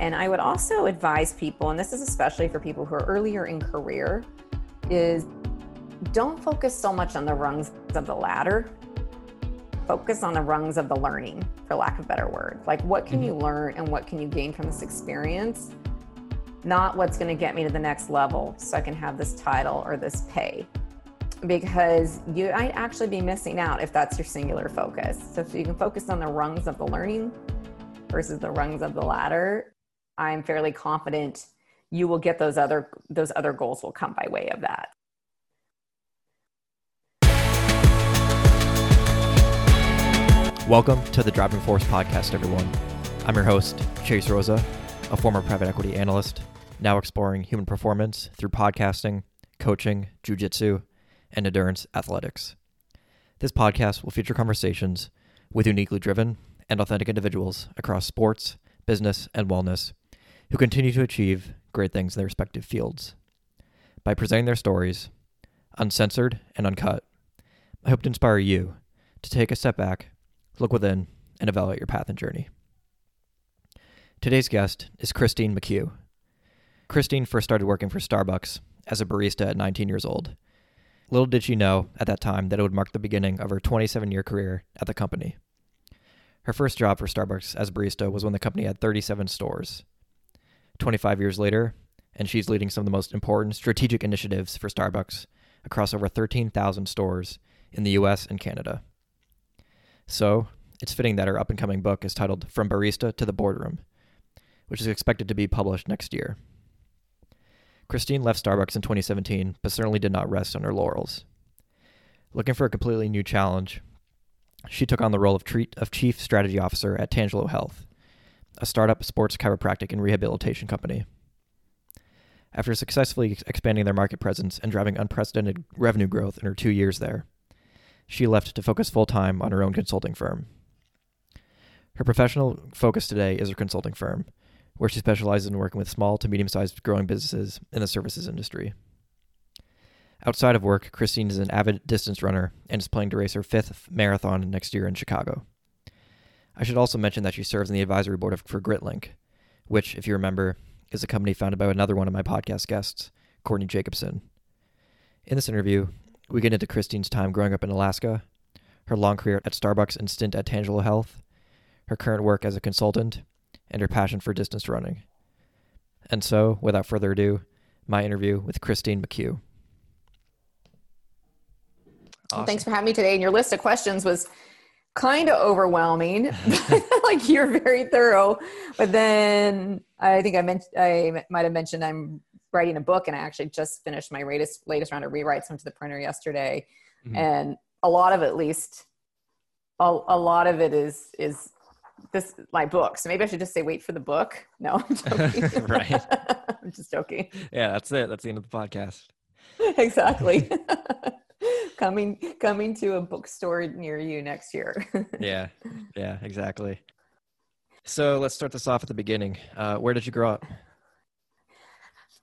And I would also advise people, and this is especially for people who are earlier in career, is don't focus so much on the rungs of the ladder. Focus on the rungs of the learning, for lack of a better word. Like, what can you mm-hmm. learn and what can you gain from this experience? Not what's going to get me to the next level so I can have this title or this pay. Because you might actually be missing out if that's your singular focus. So, if you can focus on the rungs of the learning versus the rungs of the ladder, I'm fairly confident you will get those other those other goals will come by way of that. Welcome to the Driving Force podcast, everyone. I'm your host, Chase Rosa, a former private equity analyst, now exploring human performance through podcasting, coaching, jujitsu, and endurance athletics. This podcast will feature conversations with uniquely driven and authentic individuals across sports, business, and wellness who continue to achieve great things in their respective fields. By presenting their stories, uncensored and uncut, I hope to inspire you to take a step back look within, and evaluate your path and journey. Today's guest is Christine McHugh. Christine first started working for Starbucks as a barista at 19 years old. Little did she know at that time that it would mark the beginning of her 27 year career at the company. Her first job for Starbucks as barista was when the company had 37 stores. 25 years later, and she's leading some of the most important strategic initiatives for Starbucks across over 13,000 stores in the US and Canada. So it's fitting that her up and coming book is titled From Barista to the Boardroom, which is expected to be published next year. Christine left Starbucks in 2017, but certainly did not rest on her laurels. Looking for a completely new challenge, she took on the role of, treat, of Chief Strategy Officer at Tangelo Health, a startup sports chiropractic and rehabilitation company. After successfully expanding their market presence and driving unprecedented revenue growth in her two years there, she left to focus full time on her own consulting firm. Her professional focus today is her consulting firm, where she specializes in working with small to medium sized growing businesses in the services industry. Outside of work, Christine is an avid distance runner and is planning to race her fifth marathon next year in Chicago. I should also mention that she serves on the advisory board of, for GritLink, which, if you remember, is a company founded by another one of my podcast guests, Courtney Jacobson. In this interview, we get into Christine's time growing up in Alaska, her long career at Starbucks and stint at Tangelo Health, her current work as a consultant, and her passion for distance running. And so, without further ado, my interview with Christine McHugh. Awesome. Well, thanks for having me today. And your list of questions was kind of overwhelming. like you're very thorough, but then I think I meant I might have mentioned I'm writing a book and I actually just finished my latest latest round of rewrites. Went to the printer yesterday. Mm-hmm. and a lot of at least a, a lot of it is is this my book. So maybe I should just say wait for the book. No I'm joking. Right. I'm just joking. Yeah that's it. That's the end of the podcast. Exactly coming coming to a bookstore near you next year yeah yeah exactly so let's start this off at the beginning uh, where did you grow up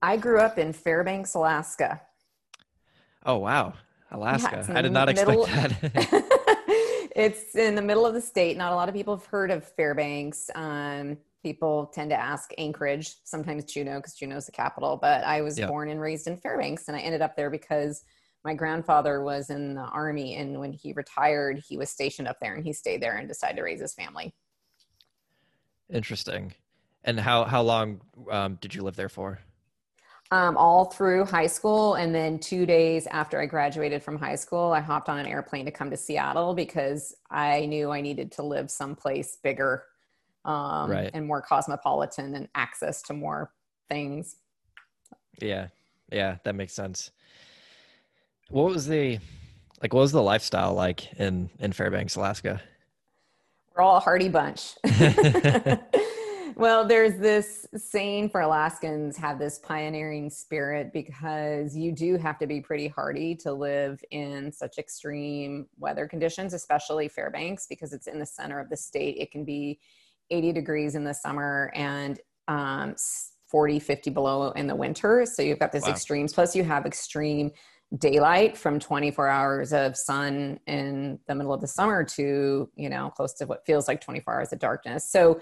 I grew up in Fairbanks, Alaska. Oh wow, Alaska! Yeah, I did not middle, expect that. it's in the middle of the state. Not a lot of people have heard of Fairbanks. Um, people tend to ask Anchorage, sometimes Juneau, because Juneau is the capital. But I was yep. born and raised in Fairbanks, and I ended up there because my grandfather was in the army, and when he retired, he was stationed up there, and he stayed there and decided to raise his family. Interesting. And how how long um, did you live there for? um, all through high school. And then two days after I graduated from high school, I hopped on an airplane to come to Seattle because I knew I needed to live someplace bigger um, right. and more cosmopolitan and access to more things. Yeah. Yeah. That makes sense. What was the, like, what was the lifestyle like in, in Fairbanks, Alaska? We're all a hardy bunch. well, there's this saying for Alaskans have this pioneering spirit because you do have to be pretty hardy to live in such extreme weather conditions, especially Fairbanks, because it's in the center of the state. It can be 80 degrees in the summer and um, 40, 50 below in the winter. So you've got this wow. extremes. Plus, you have extreme daylight from 24 hours of sun in the middle of the summer to, you know, close to what feels like 24 hours of darkness. So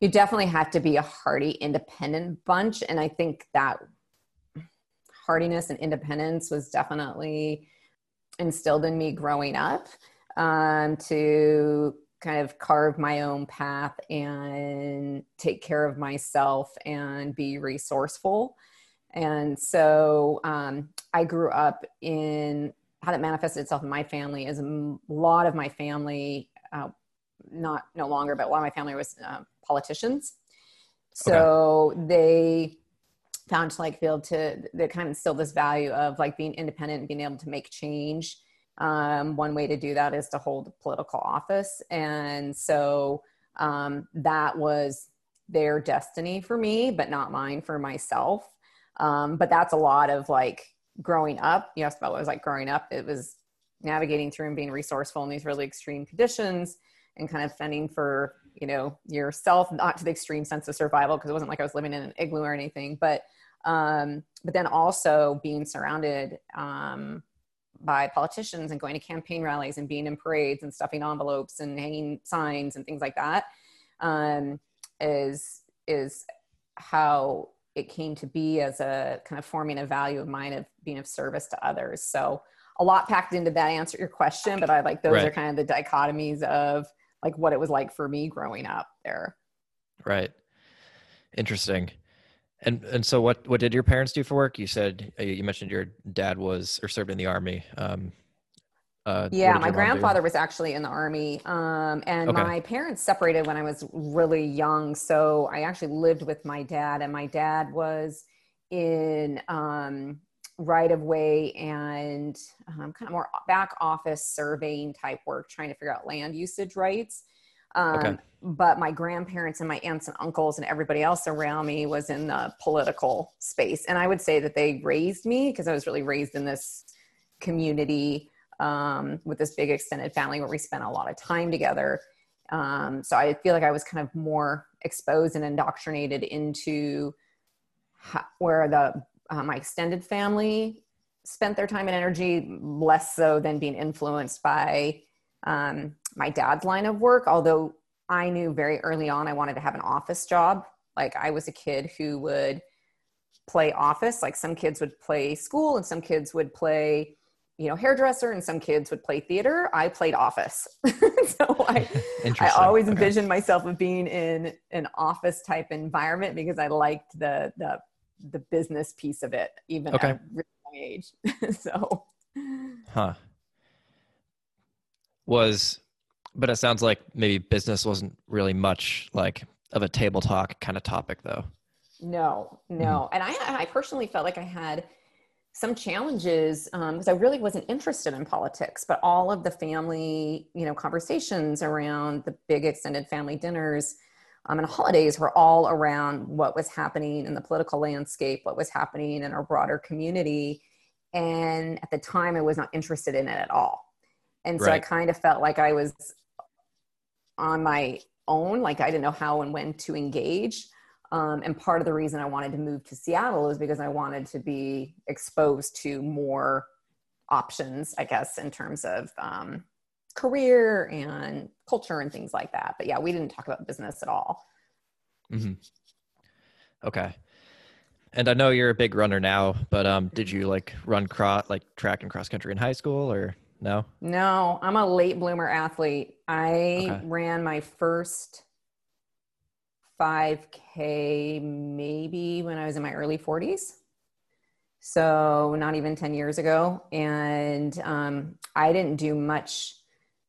you definitely have to be a hardy, independent bunch. And I think that hardiness and independence was definitely instilled in me growing up um, to kind of carve my own path and take care of myself and be resourceful. And so um, I grew up in how that manifested itself in my family is a lot of my family, uh, not no longer, but a lot of my family was uh, politicians. So okay. they found to like be to, they kind of instill this value of like being independent and being able to make change um, one way to do that is to hold political office. And so um, that was their destiny for me, but not mine for myself. Um, but that's a lot of like growing up. You asked about what it was like growing up. It was navigating through and being resourceful in these really extreme conditions and kind of fending for you know yourself not to the extreme sense of survival because it wasn't like i was living in an igloo or anything but um but then also being surrounded um by politicians and going to campaign rallies and being in parades and stuffing envelopes and hanging signs and things like that um, is is how it came to be as a kind of forming a value of mine of being of service to others. So a lot packed into that answer your question, but I like those right. are kind of the dichotomies of like what it was like for me growing up there. Right. Interesting. And and so what what did your parents do for work? You said uh, you mentioned your dad was or served in the army. Um, uh, yeah, my grandfather was actually in the army, um, and okay. my parents separated when I was really young. So I actually lived with my dad, and my dad was in um, right of way and um, kind of more back office surveying type work, trying to figure out land usage rights. Um, okay. But my grandparents and my aunts and uncles and everybody else around me was in the political space. And I would say that they raised me because I was really raised in this community um, with this big extended family where we spent a lot of time together. Um, so I feel like I was kind of more exposed and indoctrinated into how, where the uh, my extended family spent their time and energy, less so than being influenced by um, my dad's line of work, although I knew very early on I wanted to have an office job. Like I was a kid who would play office. Like some kids would play school and some kids would play, you know, hairdresser and some kids would play theater. I played office. so I, I always okay. envisioned myself of being in an office type environment because I liked the, the, the business piece of it, even okay. at a really young age. so, huh was but it sounds like maybe business wasn't really much like of a table talk kind of topic though no no mm-hmm. and i i personally felt like i had some challenges because um, i really wasn't interested in politics but all of the family you know conversations around the big extended family dinners um, and holidays were all around what was happening in the political landscape what was happening in our broader community and at the time i was not interested in it at all and so right. i kind of felt like i was on my own like i didn't know how and when to engage um, and part of the reason i wanted to move to seattle is because i wanted to be exposed to more options i guess in terms of um, career and culture and things like that but yeah we didn't talk about business at all mm-hmm. okay and i know you're a big runner now but um, did you like run cross like track and cross country in high school or no? No, I'm a late bloomer athlete. I okay. ran my first 5K maybe when I was in my early 40s. So, not even 10 years ago. And um, I didn't do much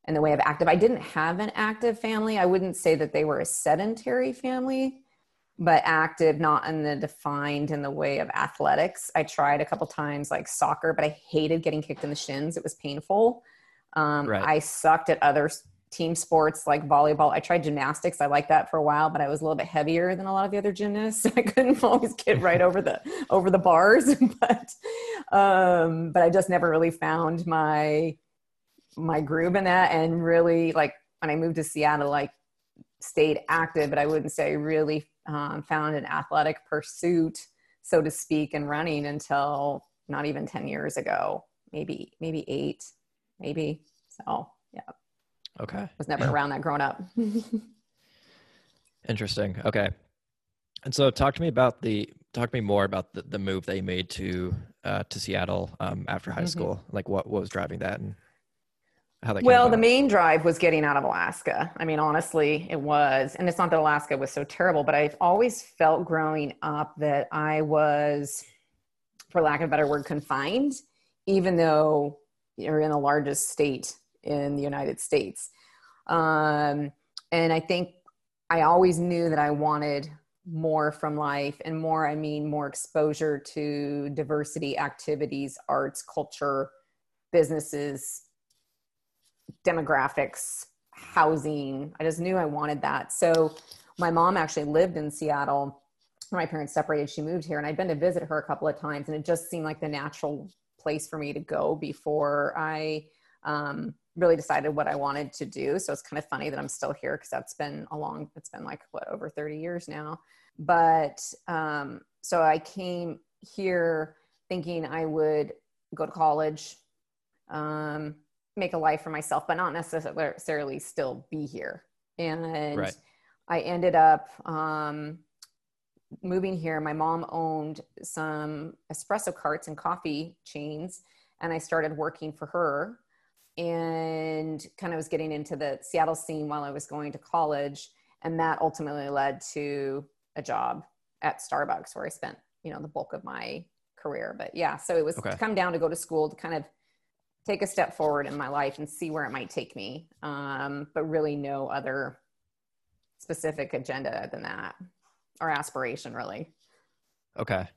in the way of active. I didn't have an active family. I wouldn't say that they were a sedentary family but active, not in the defined in the way of athletics. I tried a couple times like soccer, but I hated getting kicked in the shins. It was painful. Um, right. I sucked at other team sports like volleyball. I tried gymnastics. I liked that for a while, but I was a little bit heavier than a lot of the other gymnasts. I couldn't always get right over the over the bars. but um, but I just never really found my my groove in that. And really, like when I moved to Seattle, like stayed active, but I wouldn't say really um, found an athletic pursuit, so to speak, in running until not even 10 years ago, maybe, maybe eight, maybe. So, Okay. Was never around that growing up. Interesting. Okay. And so talk to me about the talk to me more about the, the move that you made to uh, to Seattle um, after high mm-hmm. school. Like what, what was driving that and how that Well, the main drive was getting out of Alaska. I mean, honestly, it was. And it's not that Alaska was so terrible, but I've always felt growing up that I was, for lack of a better word, confined, even though you're in the largest state in the United States. Um, and I think I always knew that I wanted more from life and more i mean more exposure to diversity activities arts culture businesses demographics housing. I just knew i wanted that. So my mom actually lived in seattle my parents separated. She moved here and i'd been to visit her a couple of times and it just seemed like the natural place for me to go before i um, really decided what I wanted to do. So it's kind of funny that I'm still here because that's been a long, it's been like what, over 30 years now. But um, so I came here thinking I would go to college, um, make a life for myself, but not necessarily still be here. And right. I ended up um, moving here. My mom owned some espresso carts and coffee chains, and I started working for her and kind of was getting into the Seattle scene while I was going to college. And that ultimately led to a job at Starbucks where I spent, you know, the bulk of my career. But yeah, so it was okay. to come down to go to school to kind of take a step forward in my life and see where it might take me. Um, but really no other specific agenda than that or aspiration really. Okay.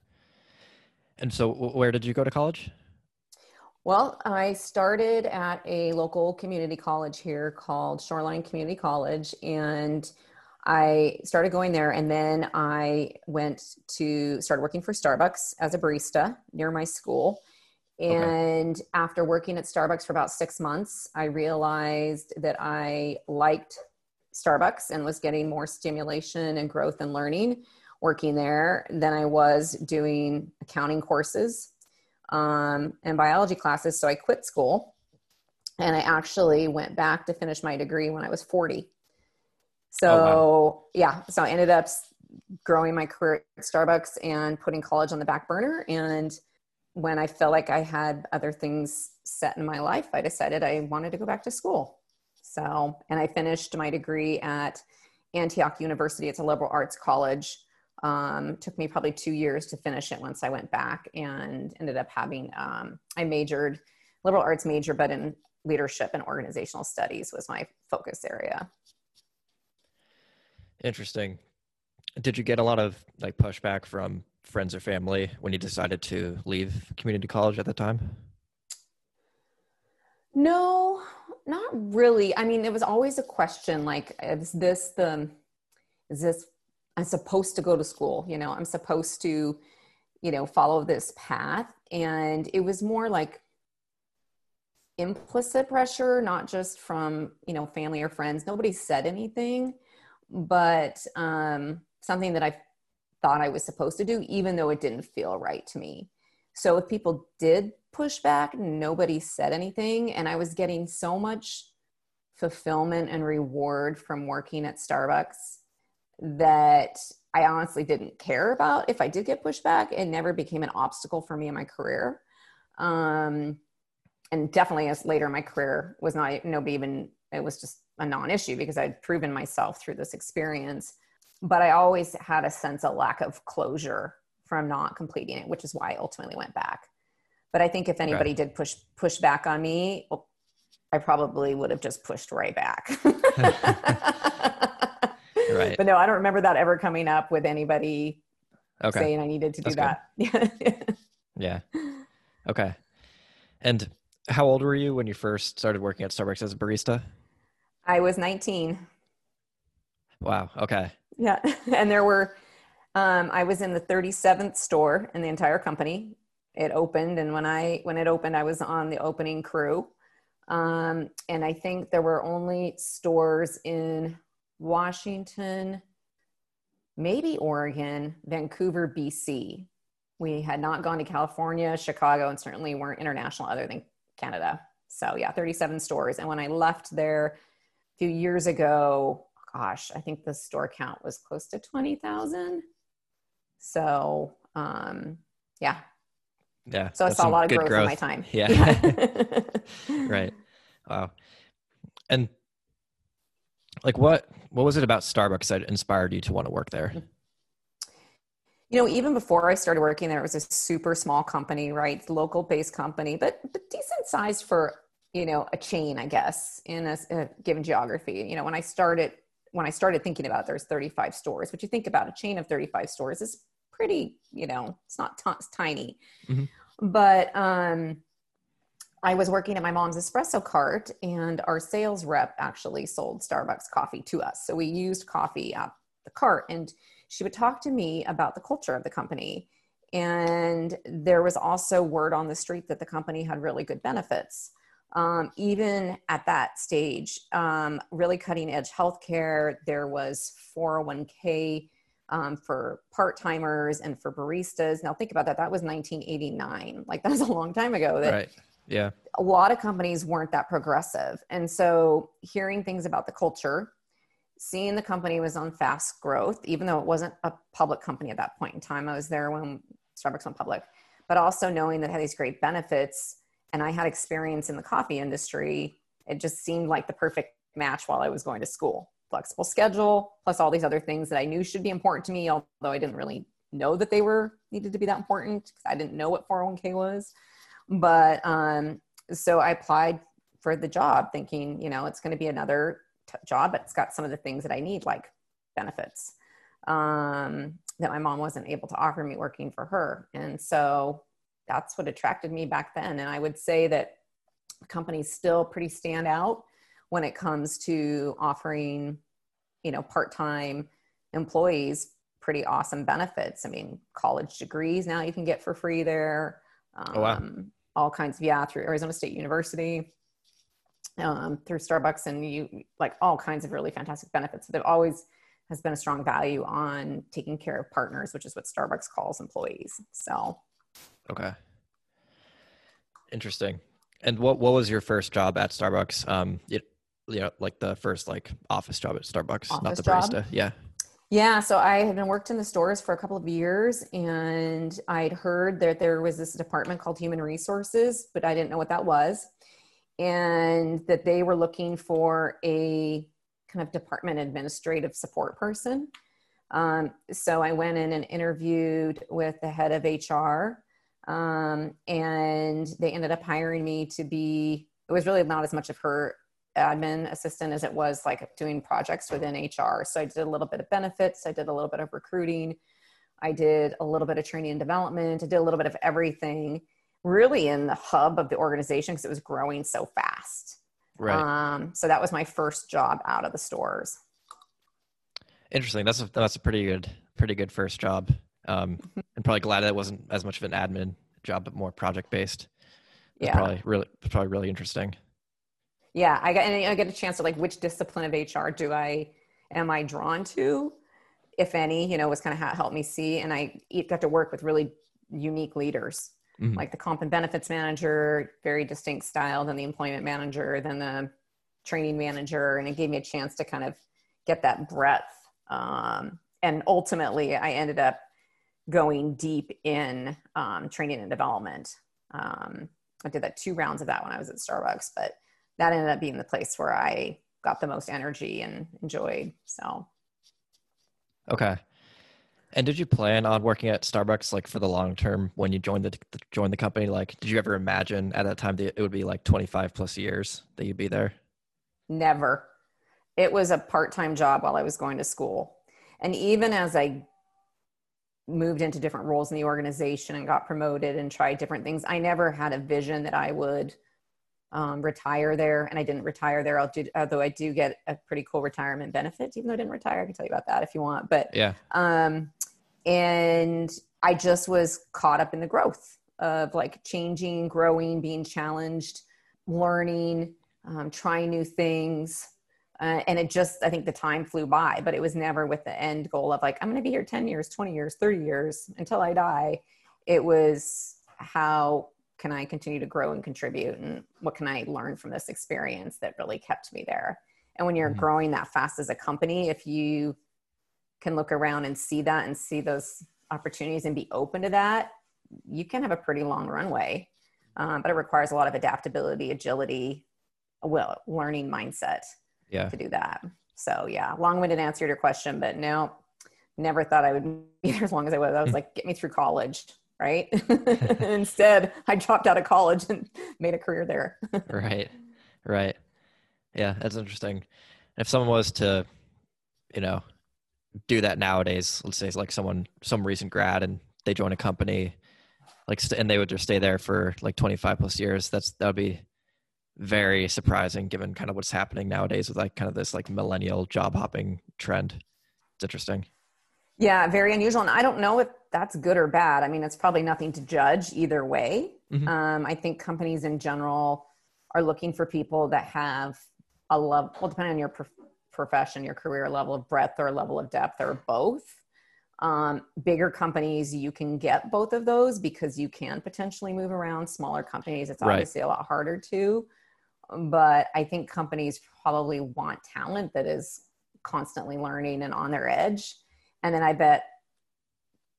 And so where did you go to college? Well, I started at a local community college here called Shoreline Community College, and I started going there. And then I went to start working for Starbucks as a barista near my school. And okay. after working at Starbucks for about six months, I realized that I liked Starbucks and was getting more stimulation and growth and learning working there than I was doing accounting courses um, and biology classes. So I quit school and I actually went back to finish my degree when I was 40. So, oh, wow. yeah, so I ended up growing my career at Starbucks and putting college on the back burner. And when I felt like I had other things set in my life, I decided I wanted to go back to school. So, and I finished my degree at Antioch University. It's a liberal arts college um, took me probably two years to finish it once I went back and ended up having, um, I majored liberal arts major, but in leadership and organizational studies was my focus area. Interesting. Did you get a lot of like pushback from friends or family when you decided to leave community college at the time? No, not really. I mean, it was always a question like, is this the, is this I'm supposed to go to school, you know, I'm supposed to, you know, follow this path. And it was more like implicit pressure, not just from, you know, family or friends. Nobody said anything, but um, something that I thought I was supposed to do, even though it didn't feel right to me. So if people did push back, nobody said anything. And I was getting so much fulfillment and reward from working at Starbucks that I honestly didn't care about if I did get pushback. It never became an obstacle for me in my career. Um, and definitely as later in my career was not nobody even it was just a non-issue because I'd proven myself through this experience. But I always had a sense of lack of closure from not completing it, which is why I ultimately went back. But I think if anybody okay. did push push back on me, well, I probably would have just pushed right back. right. But no, I don't remember that ever coming up with anybody okay. saying I needed to do That's that. yeah. Okay. And how old were you when you first started working at Starbucks as a barista? I was 19. Wow. Okay. Yeah. And there were, um, I was in the 37th store in the entire company. It opened. And when I, when it opened, I was on the opening crew. Um, and I think there were only stores in Washington, maybe Oregon, Vancouver, BC. We had not gone to California, Chicago, and certainly weren't international other than Canada. So, yeah, 37 stores. And when I left there a few years ago, gosh, I think the store count was close to 20,000. So, um, yeah. Yeah. So I saw a lot of growth, growth, in my time. Yeah. yeah. right. Wow. And like what what was it about Starbucks that inspired you to want to work there? You know, even before I started working there, it was a super small company, right? Local based company, but, but decent sized for, you know, a chain, I guess, in a, a given geography. You know, when I started when I started thinking about it, there's 35 stores, but you think about a chain of 35 stores is pretty, you know, it's not t- tiny. Mm-hmm. But um, I was working at my mom's espresso cart, and our sales rep actually sold Starbucks coffee to us. So we used coffee at the cart, and she would talk to me about the culture of the company. And there was also word on the street that the company had really good benefits. Um, even at that stage, um, really cutting edge healthcare. There was 401k um, for part timers and for baristas. Now, think about that. That was 1989. Like, that was a long time ago. That right. Yeah. A lot of companies weren't that progressive. And so, hearing things about the culture, seeing the company was on fast growth, even though it wasn't a public company at that point in time. I was there when Starbucks went public, but also knowing that had these great benefits and I had experience in the coffee industry, it just seemed like the perfect match while I was going to school flexible schedule, plus all these other things that I knew should be important to me, although I didn't really know that they were needed to be that important because I didn't know what 401k was. But um, so I applied for the job thinking, you know, it's going to be another t- job, but it's got some of the things that I need, like benefits um, that my mom wasn't able to offer me working for her. And so that's what attracted me back then. And I would say that companies still pretty stand out when it comes to offering you know part-time employees pretty awesome benefits i mean college degrees now you can get for free there um, oh, wow. All kinds of yeah through arizona state university um, through starbucks and you like all kinds of really fantastic benefits so there always has been a strong value on taking care of partners which is what starbucks calls employees so okay interesting and what what was your first job at starbucks um it, you know, like the first like office job at Starbucks, office not the barista. Job? Yeah. Yeah, so I had been worked in the stores for a couple of years and I'd heard that there was this department called human resources, but I didn't know what that was. And that they were looking for a kind of department administrative support person. Um, so I went in and interviewed with the head of HR. Um, and they ended up hiring me to be, it was really not as much of her admin assistant as it was like doing projects within HR. So I did a little bit of benefits, I did a little bit of recruiting, I did a little bit of training and development, I did a little bit of everything really in the hub of the organization because it was growing so fast. Right. Um, so that was my first job out of the stores. Interesting. That's a, that's a pretty good, pretty good first job. Um, and probably glad that it wasn't as much of an admin job, but more project based. Yeah. Probably really, probably really interesting yeah i get and i get a chance to like which discipline of hr do i am i drawn to? If any you know was kind of how helped me see and i got to work with really unique leaders. Mm-hmm. like the comp and benefits manager very distinct style than the employment manager then the training manager and it gave me a chance to kind of get that breadth um, and ultimately i ended up going deep in um, training and development. Um, i did that two rounds of that when i was at starbucks but that ended up being the place where I got the most energy and enjoyed. So, okay. And did you plan on working at Starbucks like for the long term when you joined the joined the company? Like, did you ever imagine at that time that it would be like twenty five plus years that you'd be there? Never. It was a part time job while I was going to school, and even as I moved into different roles in the organization and got promoted and tried different things, I never had a vision that I would um, retire there. And I didn't retire there, do, although I do get a pretty cool retirement benefit, even though I didn't retire. I can tell you about that if you want. But yeah. Um, and I just was caught up in the growth of like changing, growing, being challenged, learning, um, trying new things. Uh, and it just, I think the time flew by, but it was never with the end goal of like, I'm going to be here 10 years, 20 years, 30 years until I die. It was how can I continue to grow and contribute? And what can I learn from this experience that really kept me there? And when you're Mhm. growing that fast as a company, if you can look around and see that and see those opportunities and be open to that, you can have a pretty long runway. Um, but it requires a lot of adaptability, agility, a well learning mindset Yeah. to do that. So yeah, long-winded answer to your question, but no, never thought I would be there as long as I was. I was like, get me through college, right? Instead, I dropped out of college and made a career there. right. Right. Yeah, that's interesting. If someone was to, you know, do that nowadays, let's say it's like someone, some recent grad, and they join a company, like, st- and they would just stay there for like 25 plus years. That's that would be very surprising, given kind of what's happening nowadays with like kind of this like millennial job hopping trend. It's interesting. yeah, very unusual. And I don't know if that's good or bad. I mean, it's probably nothing to judge either way. Mhm. Um, I think companies in general are looking for people that have a level, well, depending on your prof- profession, your career level of breadth or level of depth or both. Um, bigger companies, you can get both of those because you can potentially move around. Smaller companies, it's Right. obviously a lot harder to. But I think companies probably want talent that is constantly learning and on their edge. And then I bet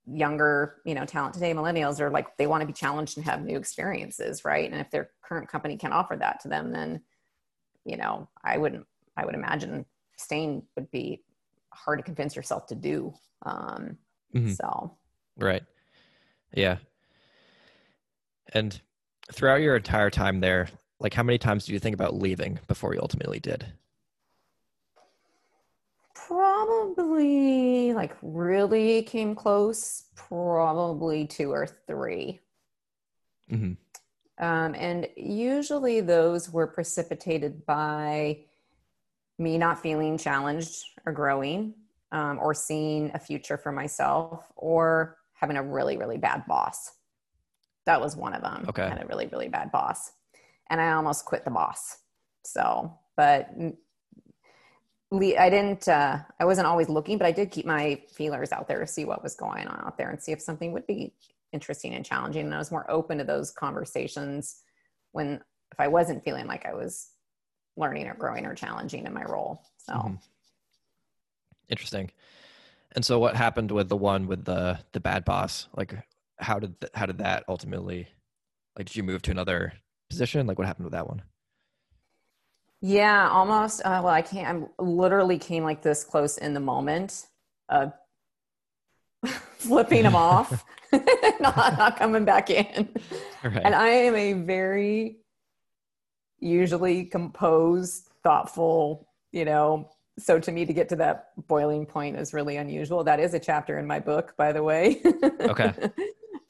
younger, you know, talent today, millennials are like they want to be challenged and have new experiences, right? And if their current company can offer that to them, then you know, I wouldn't I would imagine staying would be hard to convince yourself to do. Um Mhm. so Right. Yeah. And throughout your entire time there, like how many times do you think about leaving before you ultimately did? Probably like really came close, probably two or three. hmm Um, and usually those were precipitated by me not feeling challenged or growing um, or seeing a future for myself or having a really, really bad boss. That was one of them. Okay. I had a really, really bad boss. And I almost quit the boss. So, but I didn't, uh, I wasn't always looking, but I did keep my feelers out there to see what was going on out there and see if something would be interesting and challenging. And I was more open to those conversations when, if I wasn't feeling like I was learning or growing or challenging in my role. So, Mhm. Interesting. And so what happened with the one with the the bad boss? Like how did th- how did that ultimately like did you move to another position? Like what happened with that one? Yeah, almost. Uh, well, I can't, I literally came like this close in the moment of flipping them off, not, not coming back in. Right. And I am a very usually composed, thoughtful, you know. So to me, to get to that boiling point is really unusual. That is a chapter in my book, by the way. Okay.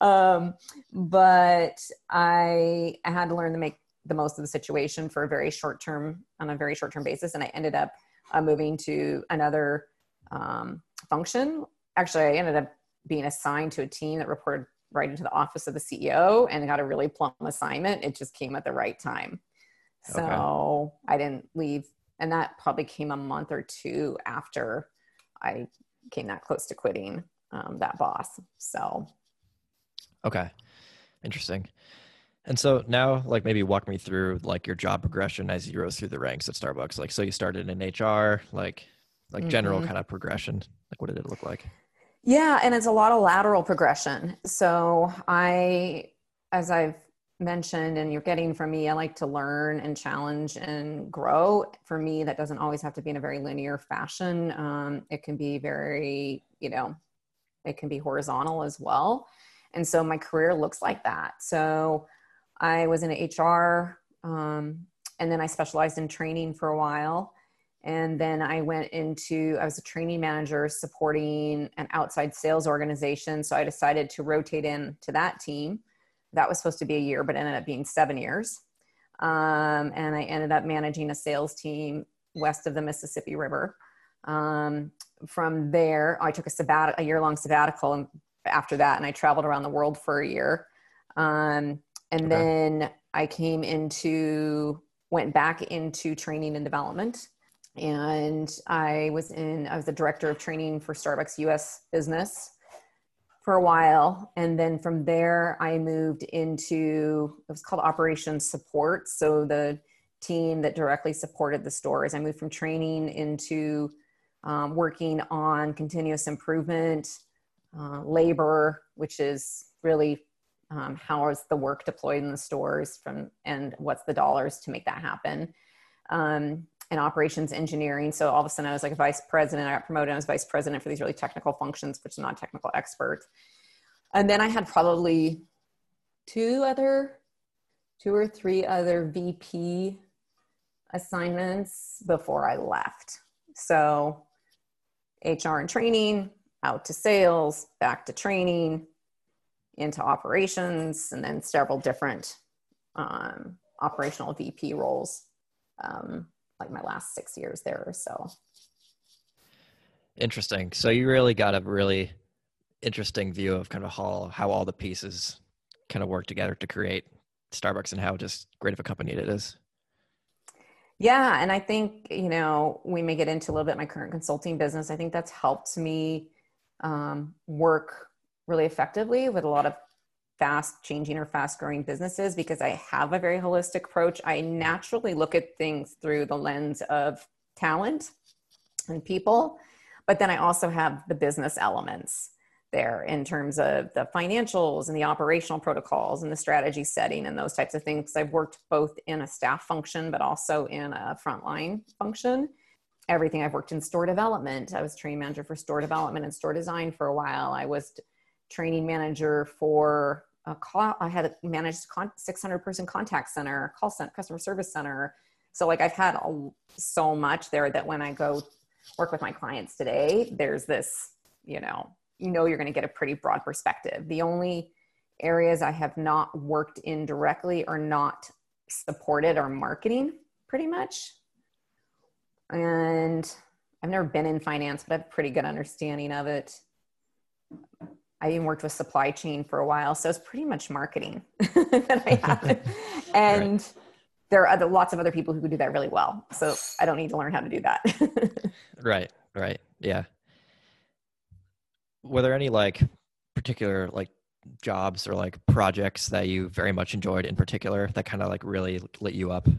um, but I, I had to learn to make the most of the situation for a very short term, on a very short term basis. And I ended up uh, moving to another um, function. Actually, I ended up being assigned to a team that reported right into the office of the CEO and got a really plum assignment. It just came at the right time. So I didn't leave. And that probably came a month or two after I came that close to quitting um, that boss. So Okay. Interesting. And so now like maybe walk me through like your job progression as you rose through the ranks at Starbucks. Like so you started in HR, like like general Mhm. kind of progression. Like what did it look like? Yeah, and it's a lot of lateral progression. So I, as I've mentioned, and you're getting from me, I like to learn and challenge and grow. For me, that doesn't always have to be in a very linear fashion. Um, it can be very, you know, it can be horizontal as well. And so my career looks like that. So I was in HR, um, and then I specialized in training for a while. And then I went into, I was a training manager supporting an outside sales organization. So I decided to rotate in to that team. That was supposed to be a year, but ended up being seven years. Um, and I ended up managing a sales team west of the Mississippi River. Um, from there, I took a sabbat, a year long sabbatical after that, and I traveled around the world for a year. Um, and Okay. then I came into, went back into training and development and I was in I was the director of training for Starbucks US business for a while and then from there I moved into it was called operations support so the team that directly supported the stores. I moved from training into um, working on continuous improvement, uh, labor, which is really um, how is the work deployed in the stores from and what's the dollars to make that happen? Um, and operations engineering. So all of a sudden i was like a vice president. I got promoted. I was vice president for these really technical functions which i'm not technical expert and then i had probably two other two or three other vp assignments before i left. So hr and training out to sales back to training into operations and then several different um, operational VP roles, um, like my last six years there or so. Interesting. So you really got a really interesting view of kind of how, how all the pieces kind of work together to create Starbucks and how just great of a company it is. Yeah, and I think you know we may get into a little bit my current consulting business. I think that's helped me um, work really effectively with a lot of fast changing or fast growing businesses because I have a very holistic approach. I naturally look at things through the lens of talent and people, but then I also have the business elements there in terms of the financials and the operational protocols and the strategy setting and those types of things. I've worked both in a staff function, but also in a frontline function. Everything I've worked in store development. I was training manager for store development and store design for a while. I was training manager for a call. I had managed 600 person contact center, call center, customer service center. So like I've had a, so much there that when I go work with my clients today, there's this, you know, you know, you're going to get a pretty broad perspective. The only areas I have not worked in directly or not supported are marketing pretty much. And I've never been in finance, but I have a pretty good understanding of it. I even worked with supply chain for a while, so it's pretty much marketing that I have. and right. there are other, lots of other people who could do that really well. So I don't need to learn how to do that. right, right, yeah. Were there any like particular like jobs or like projects that you very much enjoyed in particular that kind of like really lit you up?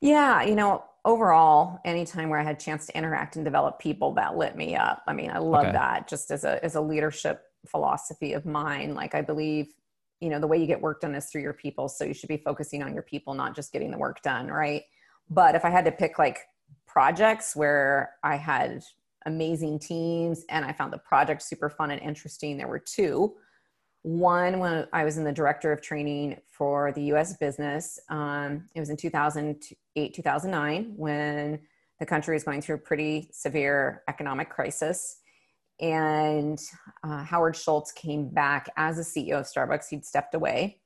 Yeah, you know, overall, anytime where I had a chance to interact and develop people, that lit me up. I mean, I love okay. that just as a as a leadership philosophy of mine. Like I believe, you know, the way you get work done is through your people. So you should be focusing on your people, not just getting the work done, right? But if I had to pick like projects where I had amazing teams and I found the project super fun and interesting, there were two. One, when I was in the director of training for the US business, um, it was in 2008, 2009, when the country was going through a pretty severe economic crisis. And uh, Howard Schultz came back as the CEO of Starbucks. He'd stepped away,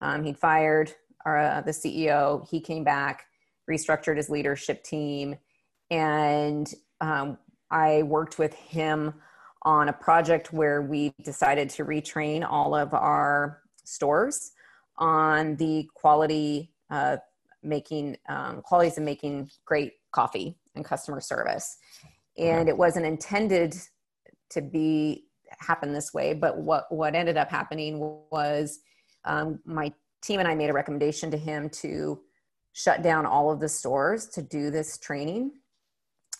um, he'd fired our, uh, the CEO. He came back, restructured his leadership team, and um, I worked with him on a project where we decided to retrain all of our stores on the quality uh, making um, qualities of making great coffee and customer service. And it wasn't intended to be happen this way but what what ended up happening was um, my team and i made a recommendation to him to shut down all of the stores to do this training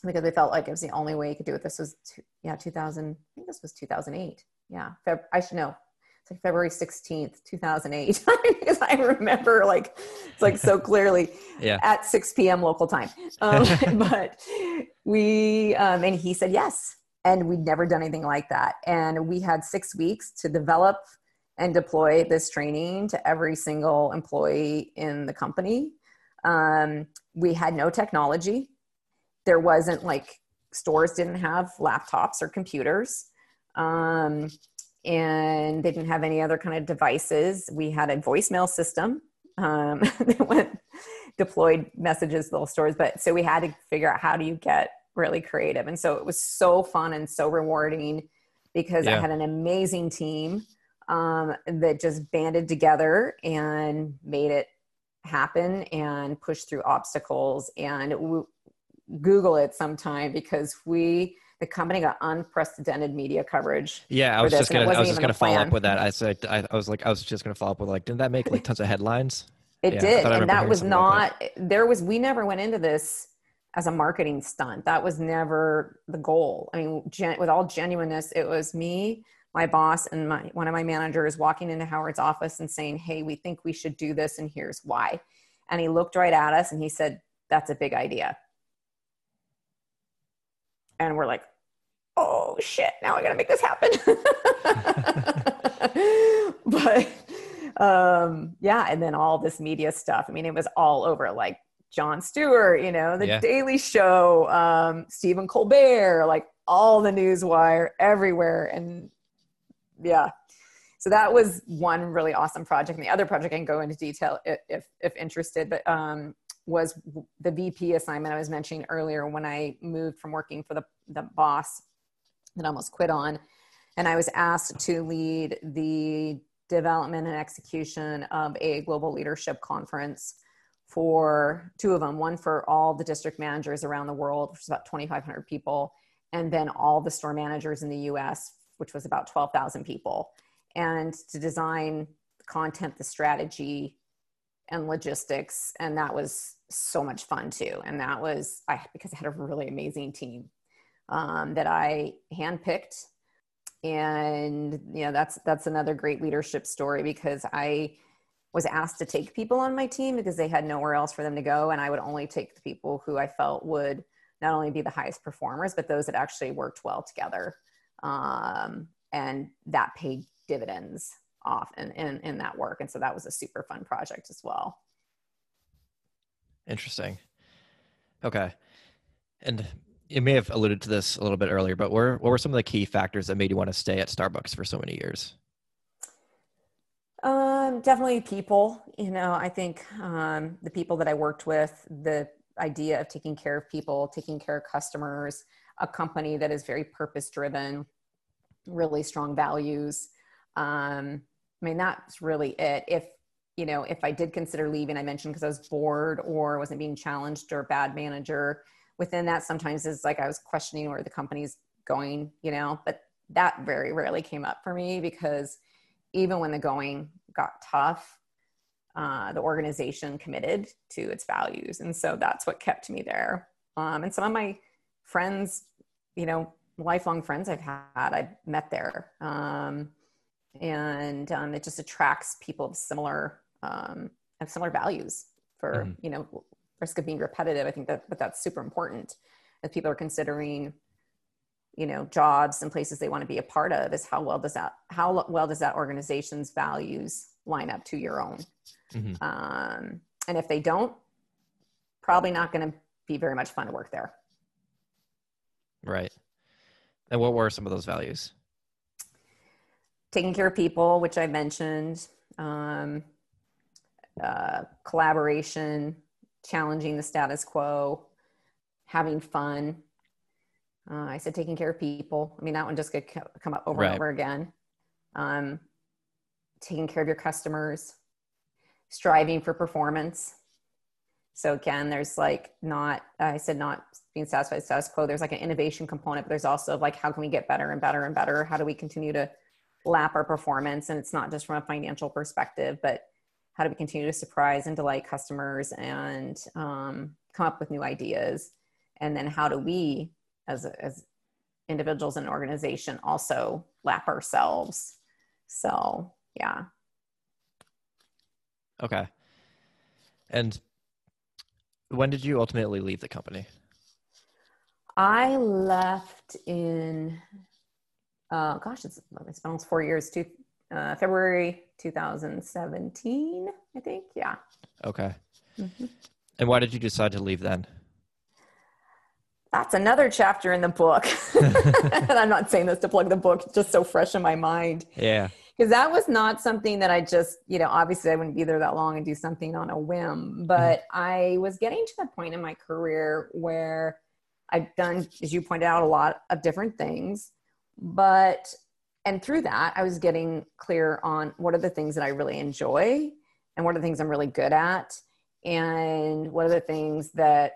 because they felt like it was the only way you could do it. This was, two, yeah, 2000, I think this was 2008. Yeah, Feb, I should know. It's like February 16th, 2008, because I remember like, it's like so clearly yeah. at 6 p.m. local time. Um, but we, um, and he said yes. And we'd never done anything like that. And we had six weeks to develop and deploy this training to every single employee in the company. Um, we had no technology there wasn't like stores didn't have laptops or computers um, and they didn't have any other kind of devices. We had a voicemail system um, that went deployed messages to those stores but so we had to figure out how do you get really creative. And so it was so fun and so rewarding because yeah. i had an amazing team um, that just banded together and made it happen and pushed through obstacles. And Google it sometime because we the company got unprecedented media coverage. Yeah, I was just gonna I was just gonna follow up with that. I said I, I, was like I was just gonna follow up with like didn't that make like tons of headlines? It Yeah, did. And that was something like not, there was, we never went into this as a marketing stunt. That was never the goal. I mean, gen, with all genuineness, it was me, my boss, and my one of my managers walking into Howard's office and saying, Hey, we think we should do this, and here's why. And he looked right at us and he said, That's a big idea. And we're like, Oh shit, now I gotta make this happen. but um yeah and then all this media stuff i mean it was all over like Jon Stewart, you know, the Yeah. Daily Show, um, Stephen Colbert, like all the news wire everywhere. And yeah, so that was one really awesome project. And the other project I can go into detail if, if, interested, but um, was the VP assignment I was mentioning earlier when I moved from working for the, the boss that I almost quit on. And I was asked to lead the development and execution of a global leadership conference for two of them one for all the district managers around the world, which is about 2,500 people, and then all the store managers in the US, which was about 12,000 people, and to design content, the strategy, and logistics. And that was so much fun too. And that was I, because I had a really amazing team um, that I handpicked. And you know that's that's another great leadership story because I was asked to take people on my team because they had nowhere else for them to go and i would only take the people who i felt would not only be the highest performers but those that actually worked well together um, and that paid dividends off in, in, in that work and so that was a super fun project as well Interesting. Okay. And you may have alluded to this a little bit earlier, but were, what were some of the key factors that made you want to stay at Starbucks for so many years? Um, definitely people. You know, I think um, the people that I worked with, the idea of taking care of people, taking care of customers, a company that is very purpose driven, really strong values. Um, I mean, that's really it. If you know, if I did consider leaving, I mentioned because I was bored or wasn't being challenged or bad manager. Within that, sometimes it's like I was questioning where the company's going. You know, but that very rarely came up for me because even when the going got tough, uh, the organization committed to its values. And so that's what kept me there. Um, and some of my friends, you know, lifelong friends I've had, I've met there. Um, and um, it just attracts people of similar, um, of similar values for, Mhm. you know, risk of being repetitive. I think that, but that's super important as people are considering you know jobs and places they want to be a part of is how well does that how well does that organization's values line up to your own Mhm. um, and if they don't probably not going to be very much fun to work there Right. And what were some of those values? Taking care of people which i mentioned um, uh, collaboration challenging the status quo having fun. Uh, i said taking care of people. I mean that one just could come up over Right. and over again. Um, taking care of your customers striving for performance. So again there's like not i said not being satisfied with status quo. There's like an innovation component but there's also like how can we get better and better and better? How do we continue to lap our performance and it's not just from a financial perspective but how do we continue to surprise and delight customers and um, come up with new ideas and then how do we as, as individuals and organization also lap ourselves so yeah Okay. And when did you ultimately leave the company? i left in uh, gosh it's, it's been almost four years to uh, february 2017 i think yeah Okay. Mhm. And why did you decide to leave then? that's another chapter in the book and i'm not saying this to plug the book it's just so fresh in my mind Yeah. because that was not something that I just, you know, obviously I wouldn't be there that long and do something on a whim, but I was getting to the point in my career where I've done, as you pointed out, a lot of different things, but, and through that, I was getting clear on what are the things that I really enjoy and what are the things I'm really good at and what are the things that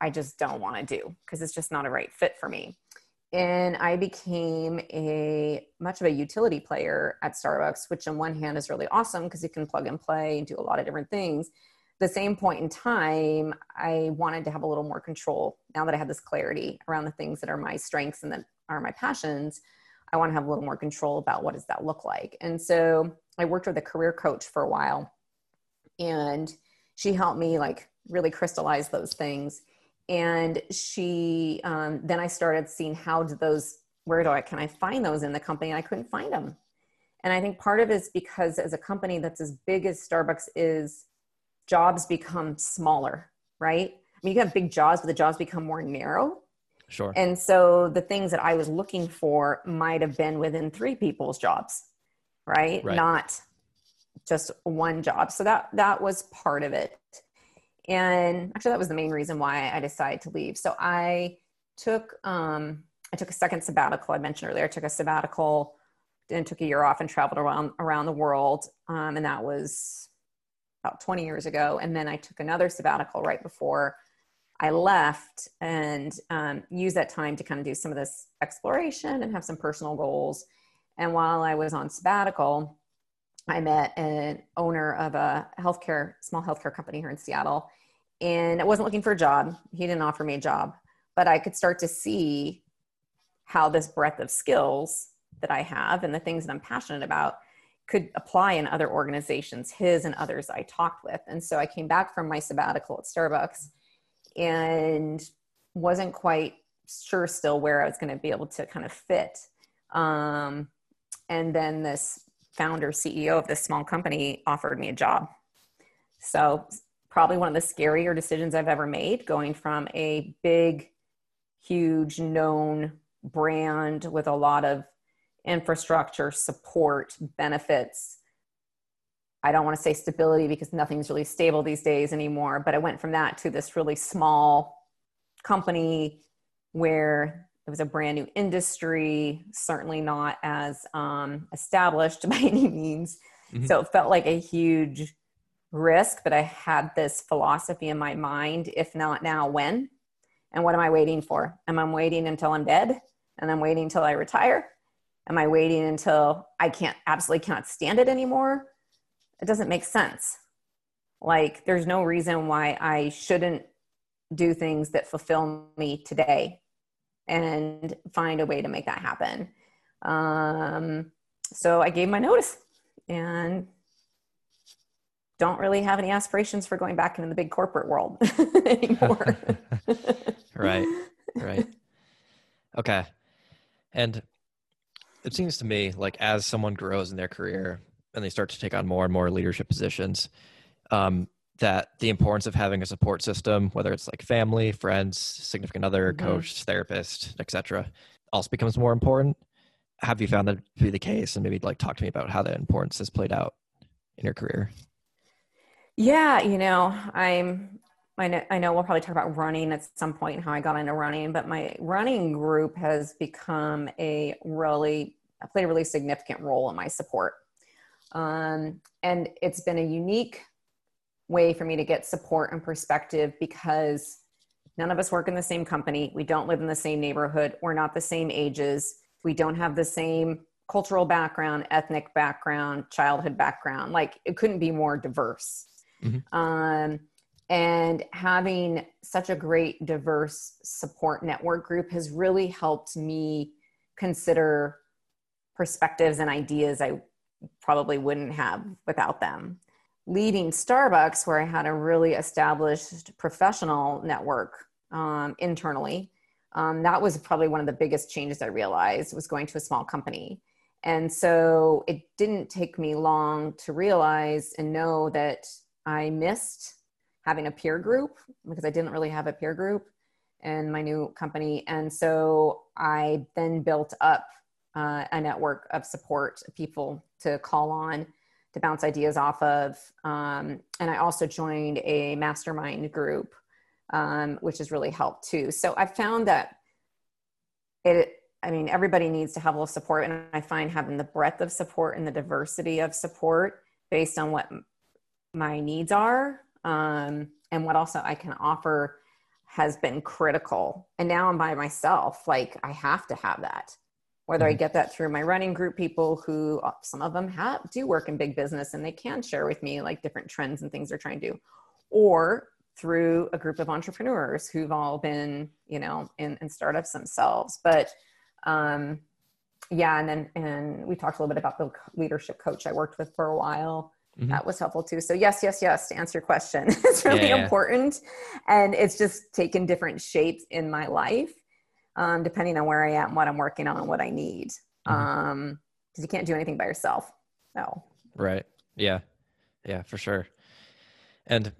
I just don't want to do because it's just not a right fit for me. and I became a much of a utility player at Starbucks, which on one hand is really awesome because you can plug and play and do a lot of different things. the same point in time, I wanted to have a little more control. Now that I have this clarity around the things that are my strengths and that are my passions, I want to have a little more control about what does that look like. And so I worked with a career coach for a while, and she helped me like really crystallize those things. And she um, then i started seeing how do those where do i can i find those in the company? And i couldn't find them and i think part of it is because as a company that's as big as starbucks is jobs become smaller right? I mean you have big jobs but the jobs become more narrow Sure. and so the things that i was looking for might have been within three people's jobs right, Right. not just one job. So that that was part of it. And actually that was the main reason why i decided to leave. So i took um i took a second sabbatical. I mentioned earlier i took a sabbatical and took a year off and traveled around around the world. Um, and that was about 20 years ago. And then i took another sabbatical right before i left and um, used that time to kind of do some of this exploration and have some personal goals and while i was on sabbatical I met an owner of a healthcare, small healthcare company here in Seattle, and I wasn't looking for a job. He didn't offer me a job, but I could start to see how this breadth of skills that I have and the things that I'm passionate about could apply in other organizations, his and others I talked with. And so I came back from my sabbatical at Starbucks and wasn't quite sure still where I was going to be able to kind of fit. Um, and then this founder CEO of this small company offered me a job. So probably one of the scarier decisions I've ever made going from a big, huge known brand with a lot of infrastructure, support, benefits. I don't want to say stability because nothing's really stable these days anymore, but I went from that to this really small company where it was a brand new industry, certainly not as um, established by any means. Mhm. So it felt like a huge risk, but I had this philosophy in my mind if not now, when? And what am I waiting for? Am I waiting until I'm dead? And I'm waiting until I retire? Am I waiting until I can't absolutely cannot stand it anymore? It doesn't make sense. Like, there's no reason why I shouldn't do things that fulfill me today and find a way to make that happen. Um, so I gave my notice and don't really have any aspirations for going back into the big corporate world anymore. right. Right. Okay. And it seems to me like as someone grows in their career and they start to take on more and more leadership positions, um, that the importance of having a support system, whether it's like family, friends, significant other, Mhm. coach, therapist, etc., also becomes more important. Have you found that to be the case? And maybe like talk to me about how that importance has played out in your career. Yeah, you know, I'm. I know, I know we'll probably talk about running at some point and how I got into running, but my running group has become a really played a really significant role in my support, um, and it's been a unique way for me to get support and perspective because none of us work in the same company, we don't live in the same neighborhood, we're not the same ages, we don't have the same cultural background, ethnic background, childhood background. Like it couldn't be more diverse. Mhm. Um, and having such a great diverse support network group has really helped me consider perspectives and ideas I probably wouldn't have without them. Leading Starbucks, where I had a really established professional network um, internally, um, that was probably one of the biggest changes I realized was going to a small company. And so it didn't take me long to realize and know that I missed having a peer group because I didn't really have a peer group in my new company. And so I then built up uh, a network of support people to call on to bounce ideas off of. Um, and I also joined a mastermind group, um, which has really helped too. So I found that it, I mean, everybody needs to have a little support. And I find having the breadth of support and the diversity of support based on what my needs are um, and what also I can offer has been critical. And now I'm by myself. Like I have to have that. Whether mm-hmm. I get that through my running group people who uh, some of them have do work in big business and they can share with me like different trends and things they're trying to do, or through a group of entrepreneurs who've all been, you know, in, in startups themselves. But um, yeah, and then and we talked a little bit about the leadership coach I worked with for a while Mm-hmm. That was helpful too. So yes, yes, yes. To answer your question, it's really yeah, yeah. important, and it's just taken different shapes in my life, um, depending on where I am, what I'm working on, what I need. Mm-hmm. Um, because you can't do anything by yourself. No. Right. Yeah. Yeah, for sure. And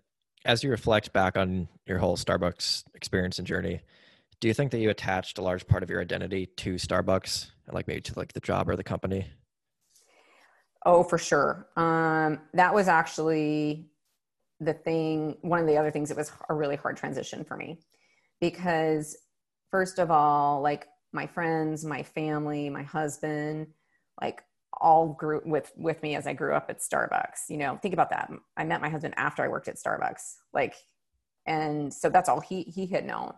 as you reflect back on your whole Starbucks experience and journey, do you think that you attached a large part of your identity to Starbucks, like maybe to like the job or the company? Oh, for sure. Um, that was actually the thing, one of the other things that was a really hard transition for me because, first of all, like my friends, my family, my husband, like all grew with with me as I grew up at Starbucks. You know, think about that. I met my husband after I worked at Starbucks. Like, and so that's all he he had known.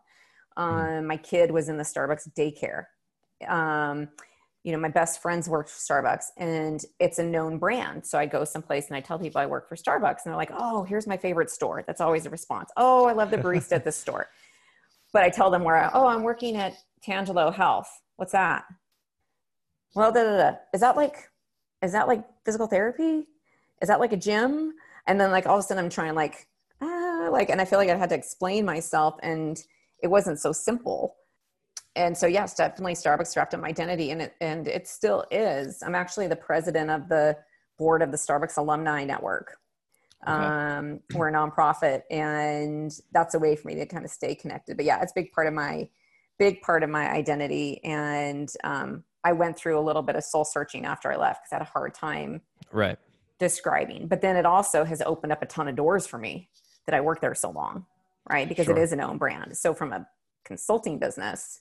Hmm. Um, my kid was in the Starbucks daycare. Um, you know, my best friends worked for Starbucks and it's a known brand. So I go someplace and I tell people I work for Starbucks and they're like, oh, here's my favorite store. That's always a response. Oh, I love the barista at this store. But I tell them where, oh, I'm working at Tangelo Health. What's that? Well, da, da, da. is that like, is that like physical therapy? Is that like a gym? And then like all of a sudden I'm trying like, ah, like, and I feel like I had to explain myself and it wasn't so simple and so yes definitely starbucks wrapped up my identity and it and it still is i'm actually the president of the board of the starbucks alumni network okay. um, we're a nonprofit and that's a way for me to kind of stay connected. But yeah it's a big part of my big part of my identity. And um, i went through a little bit of soul searching after i left because i had a hard time right. describing. But then it also has opened up a ton of doors for me that i worked there so long right? Because sure. it is an known brand. So from a consulting business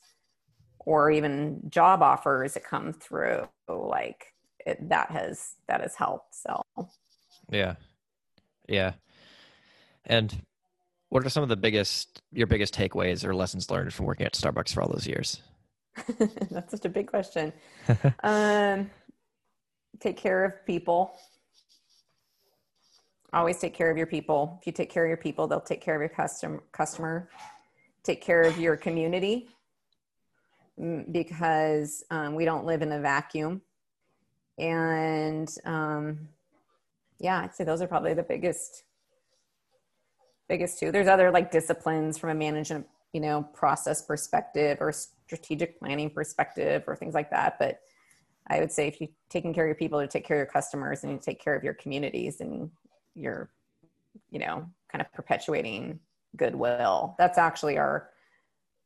or even job offers that come through like it, that has that has helped so. Yeah yeah. And what are some of the biggest your biggest takeaways or lessons learned from working at starbucks for all those years? That's such a big question. Um, take care of people. Always take care of your people. If you take care of your people they'll take care of your custom, customer. Take care of your community. Because um, we don't live in a vacuum. And um, yeah, I'd say those are probably the biggest, biggest two. There's other like disciplines from a management, you know, process perspective or strategic planning perspective or things like that. But I would say if you're taking care of your people, to take care of your customers and you take care of your communities and you're, you know, kind of perpetuating goodwill. That's actually our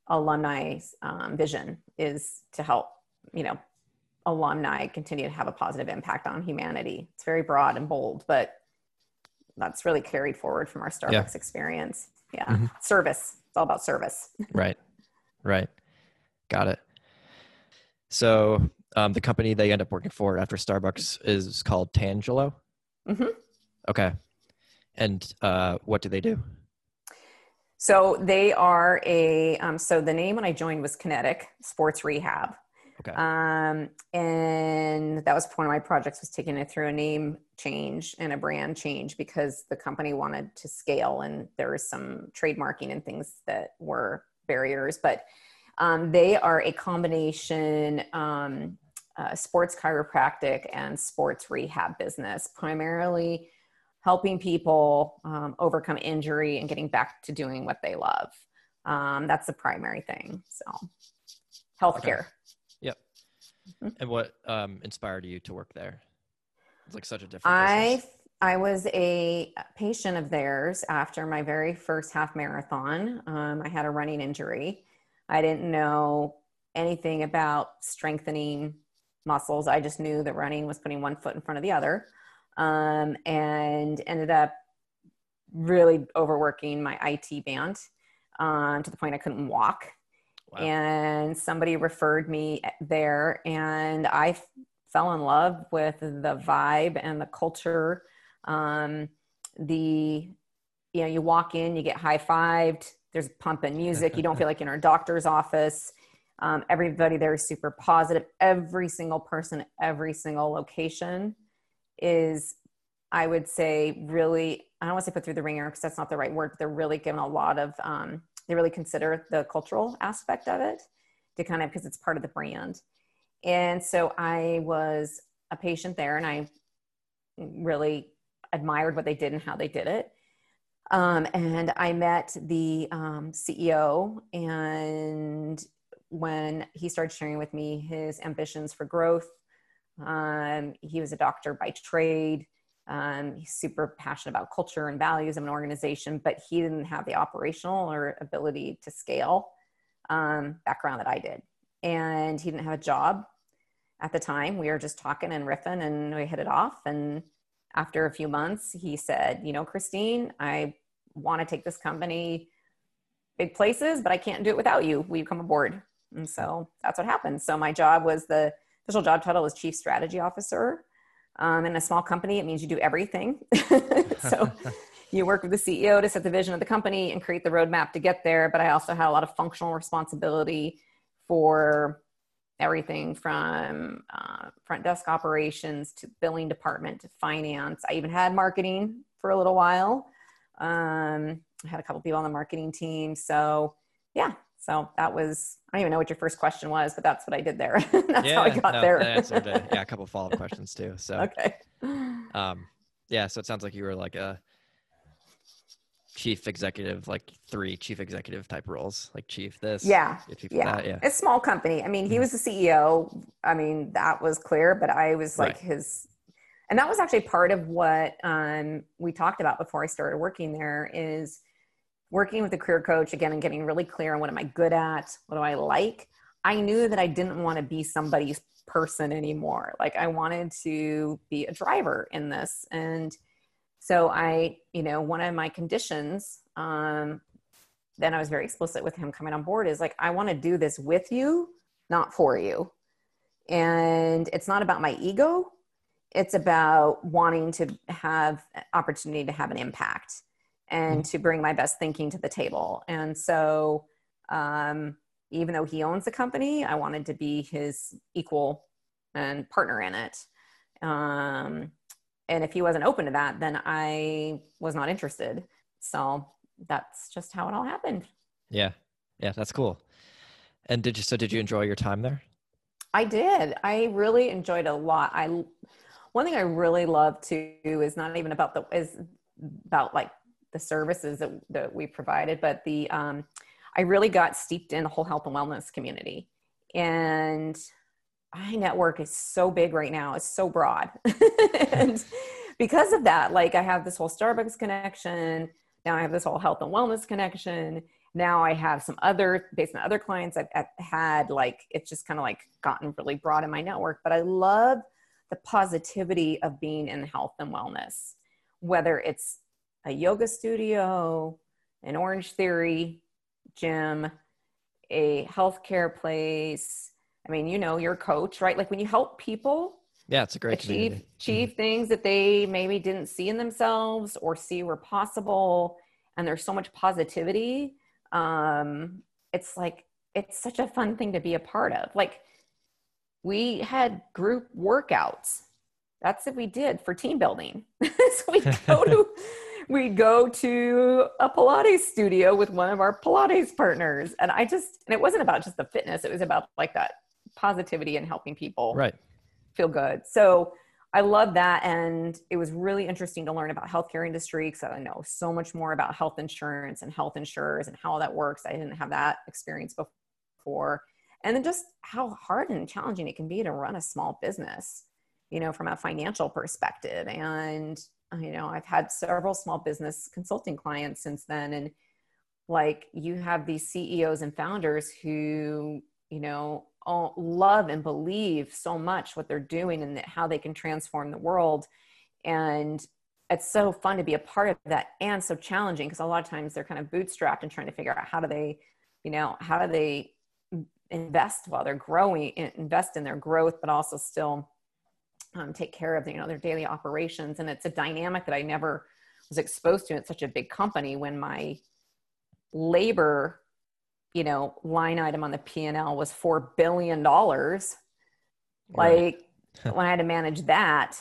alumni um, vision is to help you know alumni continue to have a positive impact on humanity. It's very broad and bold but that's really carried forward from our starbucks yeah. experience. Yeah. Mm-hmm. service. It's all about service. Right. Right. Got it. So um, the company they end up working for after starbucks is called tangelo? Mm-hmm. okay. And uh, what do they do? So they are a, um, so the name when I joined was Kinetic Sports Rehab. Okay. Um, and that was one of my projects was taking it through a name change and a brand change because the company wanted to scale and there was some trademarking and things that were barriers. But um, they are a combination um, uh, sports chiropractic and sports rehab business, primarily helping people um, overcome injury and getting back to doing what they love. Um, that's the primary thing. So, healthcare. Okay. And what um, inspired you to work there? It's like such a different. I business. I was a patient of theirs after my very first half marathon. Um, I had a running injury. I didn't know anything about strengthening muscles. I just knew that running was putting one foot in front of the other um, and ended up really overworking my IT band um, to the point I couldn't walk. Wow. And somebody referred me there, and I f- fell in love with the vibe and the culture. Um, the you know, you walk in, you get high fived. there's pumping music. You don't feel like you're in a doctor's office. Um, everybody there is super positive. Every single person, every single location is, I would say, really, I don't want to say put through the ringer because that's not the right word, but they're really given a lot of, um, they really consider the cultural aspect of it to kind of, because it's part of the brand. And so I was a patient there and I really admired what they did and how they did it. Um, and I met the um, CEO, and when he started sharing with me his ambitions for growth, um, he was a doctor by trade. Um, he's super passionate about culture and values of an organization, but he didn't have the operational or ability to scale um, background that I did. And he didn't have a job at the time. We were just talking and riffing, and we hit it off. And after a few months, he said, You know, Christine, I want to take this company big places, but I can't do it without you. Will you come aboard? And so that's what happened. So my job was the official job title was Chief Strategy Officer. Um, in a small company, it means you do everything. so you work with the CEO to set the vision of the company and create the roadmap to get there. But I also had a lot of functional responsibility for everything from uh, front desk operations to billing department to finance. I even had marketing for a little while. Um, I had a couple people on the marketing team. So, yeah, so that was, I don't even know what your first question was, but that's what I did there. that's yeah, how I got no, there. answered it. Yeah, a couple follow up questions too. So, okay. Um, yeah, so it sounds like you were like a chief executive, like three chief executive type roles, like chief this, yeah, chief yeah. that, yeah. It's small company. I mean, he Mhm. was the CEO. I mean, that was clear, but I was like Right. his, and that was actually part of what um, we talked about before I started working there is working with a career coach again and getting really clear on what am I good at, what do I like. I knew that I didn't want to be somebody's person anymore. Like I wanted to be a driver in this, and so I, you know, one of my conditions, um, then I was very explicit with him coming on board is like, I want to do this with you, not for you. And it's not about my ego. It's about wanting to have opportunity to have an impact and to bring my best thinking to the table. And so, um, even though he owns the company, I wanted to be his equal and partner in it. Um, and if he wasn't open to that, then I was not interested. So that's just how it all happened. Yeah. Yeah, that's cool. And did you so did you enjoy your time there? I did. I really enjoyed a lot. I one thing I really love too is not even about the is about like the services that, that we provided, but the um, I really got steeped in the whole health and wellness community. And my network is so big right now, it's so broad. and because of that, like I have this whole Starbucks connection. Now I have this whole health and wellness connection. Now I have some other, based on other clients I've, I've had, like it's just kind of like gotten really broad in my network. But I love the positivity of being in health and wellness, whether it's a yoga studio, an Orangetheory gym, a healthcare place. I mean, you know, you're coach, right? Like when you help people Yeah, it's a great achieve community. Mm-hmm. things that they maybe didn't see in themselves or see were possible, and there's so much positivity. Um, it's like it's such a fun thing to be a part of. Like we had group workouts. That's what we did for team building. so we go to we go to a Pilates studio with one of our Pilates partners. And I just and it wasn't about just the fitness, it was about like that positivity and helping people Right. feel good. So I love that. And it was really interesting to learn about healthcare industry because I know so much more about health insurance and health insurers and how that works. I didn't have that experience before. And then just how hard and challenging it can be to run a small business, you know, from a financial perspective. And, you know, I've had several small business consulting clients since then. And like you have these CEOs and founders who, you know, all love and believe so much what they're doing and how they can transform the world and it's so fun to be a part of that and so challenging because a lot of times they're kind of bootstrapped and trying to figure out how do they you know how do they invest while they're growing invest in their growth but also still um, take care of you know their daily operations and it's a dynamic that i never was exposed to at such a big company when my labor, you know, line item on the P&L was 4 billion dollars. Right. Like when I had to manage that,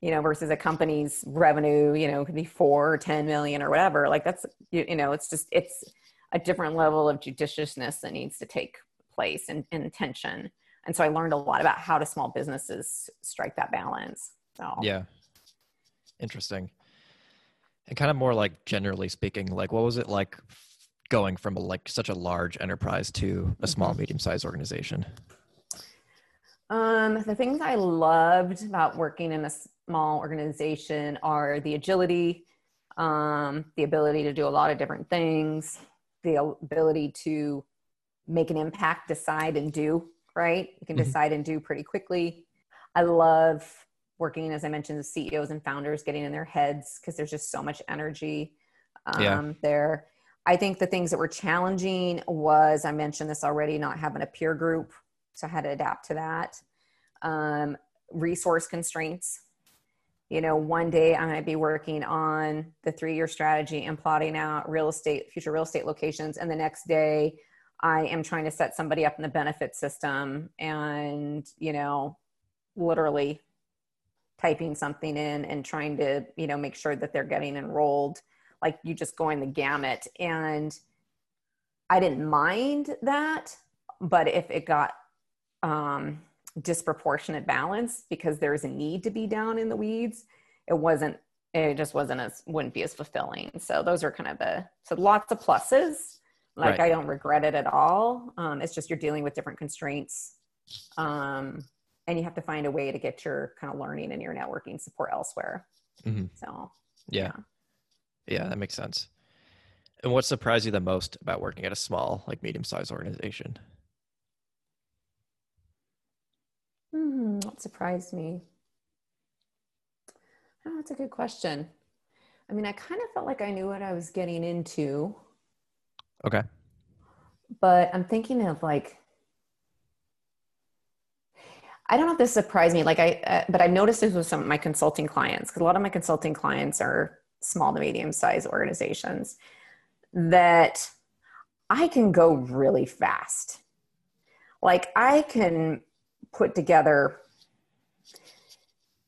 you know, versus a company's revenue, you know, could be 4 or 10 million or whatever. Like that's you, you know, it's just it's a different level of judiciousness that needs to take place and, and attention. And so I learned a lot about how do small businesses strike that balance. So Yeah. Interesting. And kind of more like generally speaking, like what was it like going from a, like such a large enterprise to a small, Mhm. medium sized organization? Um, the things I loved about working in a small organization are the agility, um, the ability to do a lot of different things, the ability to make an impact, decide and do, right? You can Mhm. decide and do pretty quickly. I love working, as I mentioned, the CEOs and founders getting in their heads because there's just so much energy um, Yeah. there. I think the things that were challenging was I mentioned this already, not having a peer group. So I had to adapt to that. Um, resource constraints. You know, one day I might be working on the three year strategy and plotting out real estate, future real estate locations. And the next day I am trying to set somebody up in the benefit system and, you know, literally typing something in and trying to, you know, make sure that they're getting enrolled. Like you just going the gamut. And I didn't mind that, but if it got um, disproportionate balance because there's a need to be down in the weeds, it wasn't. It just wasn't as wouldn't be as fulfilling. So those are kind of the so lots of pluses. Like Right. I don't regret it at all. Um, it's just you're dealing with different constraints, um, and you have to find a way to get your kind of learning and your networking support elsewhere. Mhm. So Yeah. Yeah, that makes sense. And what surprised you the most about working at a small, like medium sized organization? Hmm, what surprised me? Oh, that's a good question. I mean, I kind of felt like I knew what I was getting into, Okay. but I'm thinking of like, I don't know if this surprised me. Like I, uh, but I've noticed this with some of my consulting clients because a lot of my consulting clients are small to medium sized organizations that I can go really fast. Like I can put together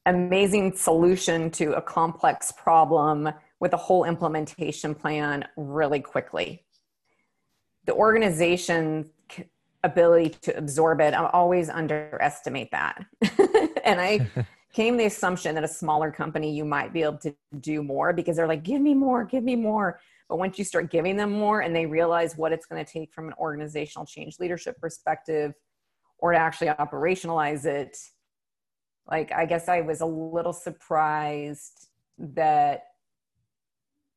amazing solution to a complex problem with a whole implementation plan really quickly. The organization c- ability to absorb it, I always underestimate that. and I came the assumption that a smaller company you might be able to do more because they're like, give me more, give me more. But once you start giving them more and they realize what it's going to take from an organizational change leadership perspective or to actually operationalize it, like I guess I was a little surprised that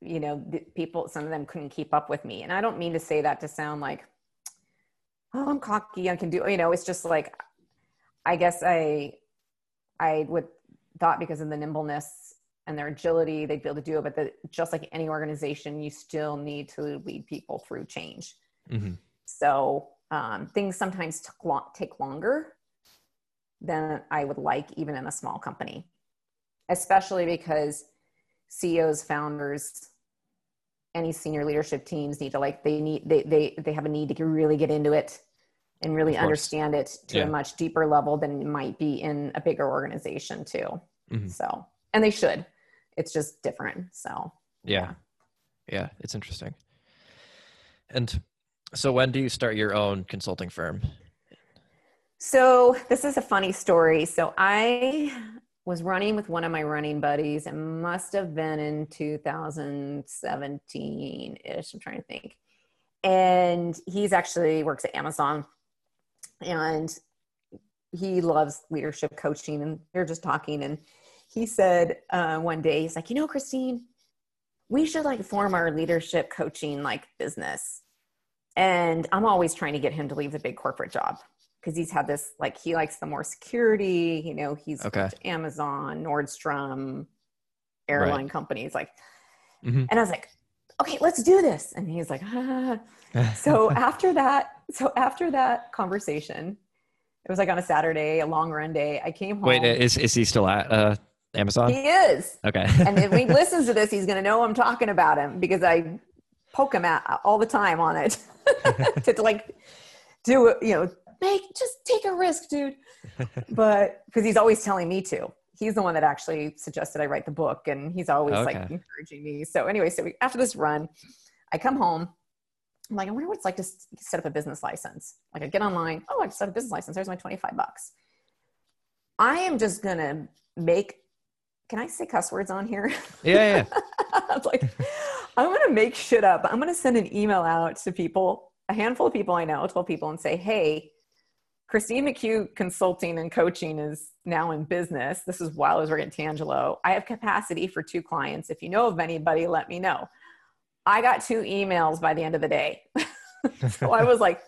you know the people some of them couldn't keep up with me. And i don't mean to say that to sound like oh i'm cocky i can do you know it's just like i guess i i would thought because of the nimbleness and their agility they'd be able to do it but the, just like any organization you still need to lead people through change. Hmm so um, things sometimes took long, take longer than I would like, even in a small company, especially because CEOs, founders, any senior leadership teams need to like they need they they they have a need to really get into it and really understand it to Yeah. a much deeper level than it might be in a bigger organization too. Mhm. So, and they should. It's just different. So, Yeah. Yeah, it's interesting. And so when do you start your own consulting firm? So this is a funny story. So I was running with one of my running buddies. It must have been in 2017 ish. I'm trying to think. And he's actually works at Amazon and he loves leadership coaching. And we are just talking. And he said uh, one day, he's like, you know, Christine, we should like form our leadership coaching like business. And I'm always trying to get him to leave the big corporate job because he's had this like he likes the more security. You know, he's Okay. Amazon, Nordstrom, airline companies. Like, Mhm. and I was like, okay, let's do this. And he's like, ah. so after that, so after that conversation, it was like on a Saturday, a long run day. I came home. Wait, is is he still at uh, Amazon? he is. Okay. And if he listens to this, he's going to know I'm talking about him because I poke him at all the time on it to, to like do you know, make just take a risk, dude. But because he's always telling me to. He's the one that actually suggested I write the book, and he's always like encouraging me. So anyway, so we, after this run, I come home. I'm like, I wonder what it's like to set up a business license. Like I get online. Oh, I just set up a business license. There's my 25 bucks. I am just gonna make. Can I say cuss words on here? Yeah, yeah. I'm like, I'm gonna make shit up. I'm gonna send an email out to people, a handful of people I know, 12 people, and say, hey, Christine McHugh Consulting and Coaching is now in business. This is while I was working at Tangelo. I have capacity for two clients. If you know of anybody, let me know. I got two emails by the end of the day. so I was like,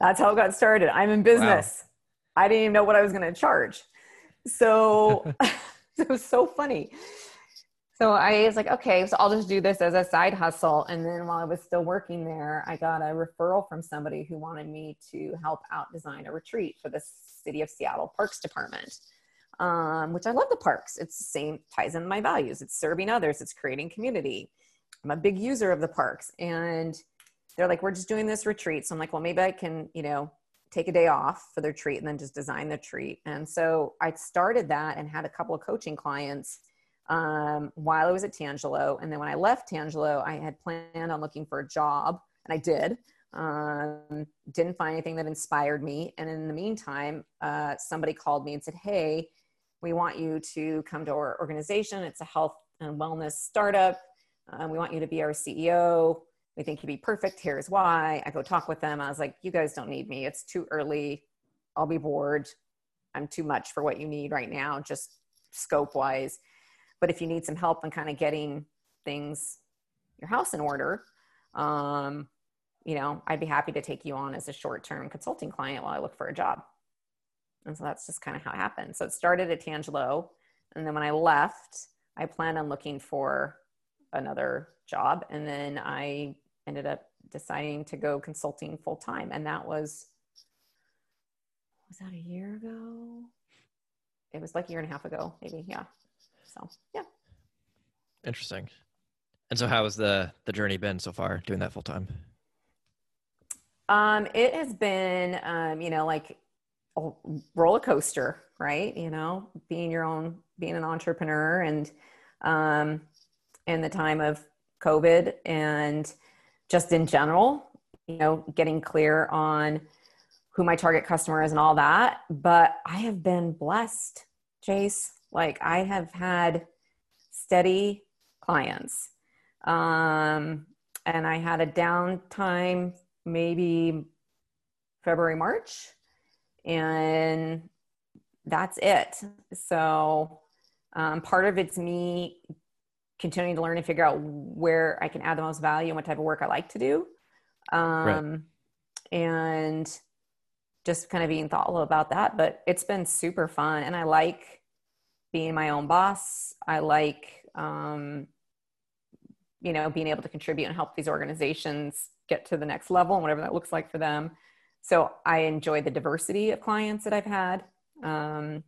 that's how it got started. I'm in business. I didn't even know what I was going to charge. So it was so funny. So I was like, okay, so I'll just do this as a side hustle. And then while I was still working there, I got a referral from somebody who wanted me to help out design a retreat for the City of Seattle Parks Department, um, which I love the parks. It's the same, ties in my values. It's serving others, it's creating community. I'm a big user of the parks. And they're like, we're just doing this retreat. So I'm like, well, maybe I can, you know, take a day off for the treat and then just design the treat. And so I started that and had a couple of coaching clients um, while I was at Tangelo. And then when I left Tangelo, I had planned on looking for a job, and I did. Um, didn't find anything that inspired me. And in the meantime, uh, somebody called me and said, Hey, we want you to come to our organization. It's a health and wellness startup. Um, we want you to be our CEO. We think you'd be perfect. Here's why. I go talk with them. I was like, You guys don't need me. It's too early. I'll be bored. I'm too much for what you need right now, just scope wise but if you need some help in kind of getting things your house in order um, you know i'd be happy to take you on as a short-term consulting client while i look for a job. And so that's just kind of how it happened. So it started at tangelo and then when i left i planned on looking for another job and then i ended up deciding to go consulting full time and that was was that a year ago? It was like a year and a half ago maybe yeah so yeah Interesting. And so, how has the the journey been so far doing that full time? Um, it has been, um, you know, like a roller coaster, right? You know, being your own, being an entrepreneur, and um, in the time of COVID, and just in general, you know, getting clear on who my target customer is and all that. But I have been blessed, Jace. Like I have had steady clients. Um, and I had a downtime maybe February, March, and that's it. So um, part of it's me continuing to learn and figure out where I can add the most value and what type of work I like to do. Um, And just kind of being thoughtful about that. But it's been super fun. And I like being my own boss. I like, um, you know, being able to contribute and help these organizations get to the next level and whatever that looks like for them. So I enjoy the diversity of clients that I've had. Um,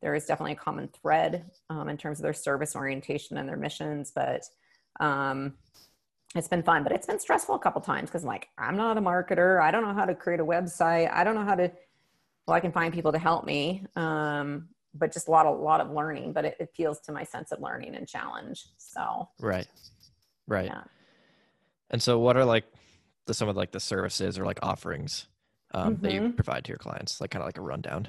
there is definitely a common thread um, in terms of their service orientation and their missions, but um, it's been fun. But it's been stressful a couple times because, I'm like, I'm not a marketer. I don't know how to create a website. I don't know how to. Well, I can find people to help me, um, but just a lot, of, lot of learning. But it appeals to my sense of learning and challenge. So Right. Right. Yeah. And so, what are like the some of like the services or like offerings um, that you Mhm. provide to your clients? Like kind of like a rundown.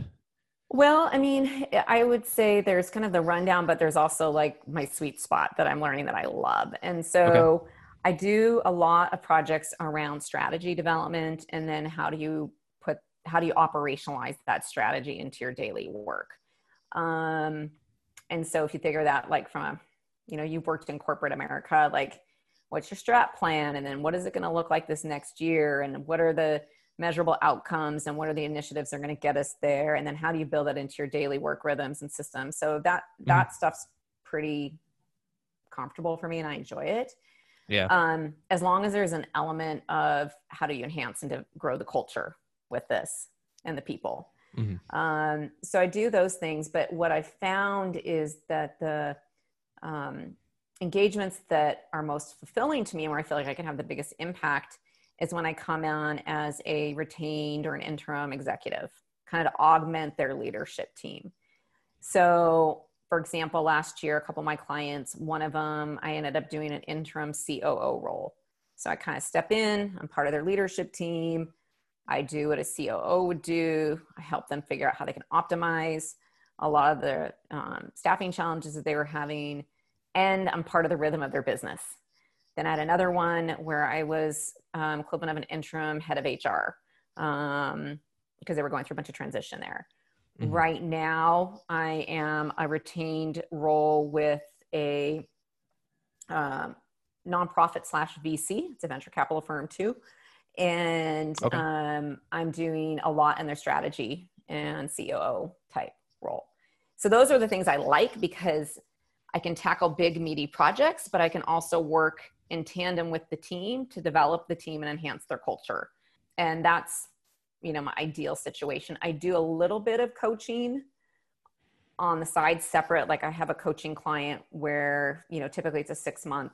Well, I mean, I would say there's kind of the rundown, but there's also like my sweet spot that I'm learning that I love. And so I do a lot of projects around strategy development and then how do you put, how do you operationalize that strategy into your daily work? Um, and so if you figure that like from a, you know, you've worked in corporate America, like what's your strat plan? And then what is it going to look like this next year? And what are the, measurable outcomes and what are the initiatives that are going to get us there and then how do you build that into your daily work rhythms and systems so that that stuff's pretty comfortable for me and i enjoy it Yeah. um, as long as there's an element of how do you enhance and to grow the culture with this and the people Mhm. um, so i do those things but what i found is that the um, engagements that are most fulfilling to me and where I feel like I can have the biggest impact is when I come on as a retained or an interim executive, kind of to augment their leadership team. So, for example, last year, a couple of my clients, one of them, I ended up doing an interim COO role. So I kind of step in, I'm part of their leadership team. I do what a COO would do. I help them figure out how they can optimize a lot of the um, staffing challenges that they were having, and I'm part of the rhythm of their business. Then I had another one where I was um, equivalent of an interim head of HR um, because they were going through a bunch of transition there. Mm-hmm. Right now, I am a retained role with a um, nonprofit slash VC. It's a venture capital firm too, and okay. um, I'm doing a lot in their strategy and COO type role. So those are the things I like because I can tackle big meaty projects, but I can also work in tandem with the team to develop the team and enhance their culture. And that's, you know, my ideal situation. I do a little bit of coaching on the side separate. Like I have a coaching client where, you know, typically it's a six month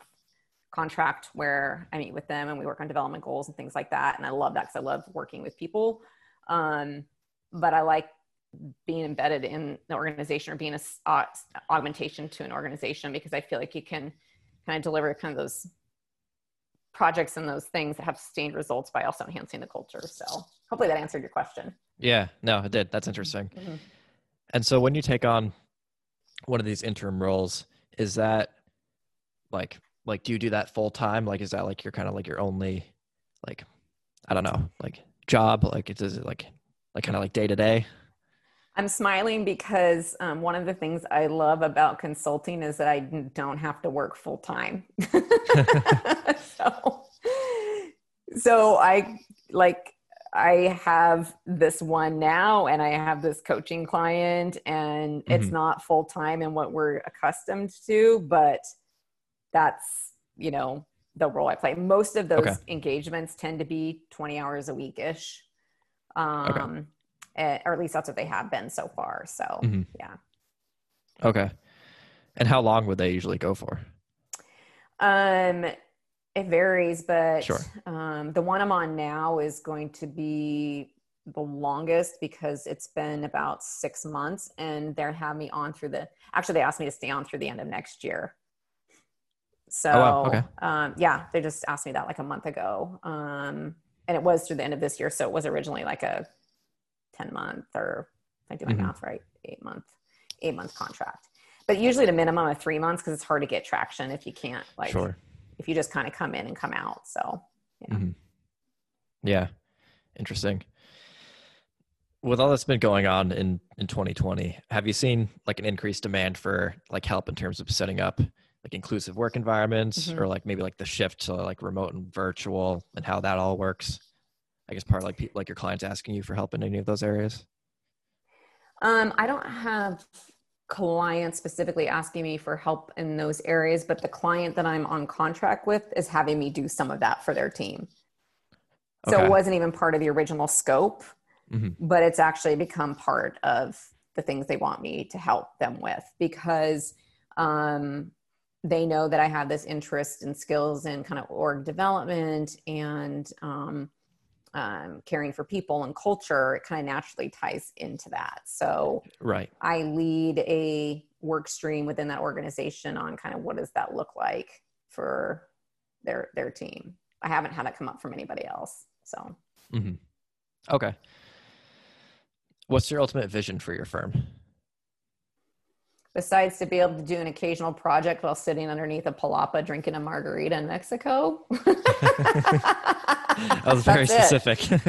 contract where I meet with them and we work on development goals and things like that. And I love that because I love working with people. Um, but I like being embedded in the organization or being a uh, augmentation to an organization because I feel like you can kind of deliver kind of those projects and those things that have sustained results by also enhancing the culture. So hopefully that answered your question. Yeah, no, it did. That's interesting. Mm-hmm. And so when you take on one of these interim roles, is that like like do you do that full time? Like is that like your kind of like your only like I don't know, like job? Like it's is it like like kind of like day to day? I'm smiling because um, one of the things I love about consulting is that I don't have to work full time. so, so I like I have this one now, and I have this coaching client, and mm-hmm. it's not full time in what we're accustomed to, but that's you know the role I play. Most of those okay. engagements tend to be 20 hours a week ish. Um, okay Eh, or at least that's what they have been so far. So mm-hmm. yeah. Okay. And how long would they usually go for? Um, it varies, but sure. um, the one I'm on now is going to be the longest because it's been about six months, and they're having me on through the. Actually, they asked me to stay on through the end of next year. So, oh, wow. okay. um, yeah, they just asked me that like a month ago, um, and it was through the end of this year. So it was originally like a 10 month or if I do my mm-hmm. math right, eight month, eight month contract. But usually the minimum of three months because it's hard to get traction if you can't like sure. if you just kind of come in and come out. So yeah. Mm-hmm. Yeah. Interesting. With all that's been going on in in 2020, have you seen like an increased demand for like help in terms of setting up like inclusive work environments mm-hmm. or like maybe like the shift to like remote and virtual and how that all works? I guess part of like people like your clients asking you for help in any of those areas? Um, I don't have clients specifically asking me for help in those areas, but the client that I'm on contract with is having me do some of that for their team. So okay. it wasn't even part of the original scope, mm-hmm. but it's actually become part of the things they want me to help them with because um, they know that I have this interest and skills in kind of org development and um, um, caring for people and culture, it kind of naturally ties into that. So, right, I lead a work stream within that organization on kind of what does that look like for their their team. I haven't had it come up from anybody else. So, mm-hmm. okay. What's your ultimate vision for your firm? Besides to be able to do an occasional project while sitting underneath a palapa drinking a margarita in Mexico. that was very specific.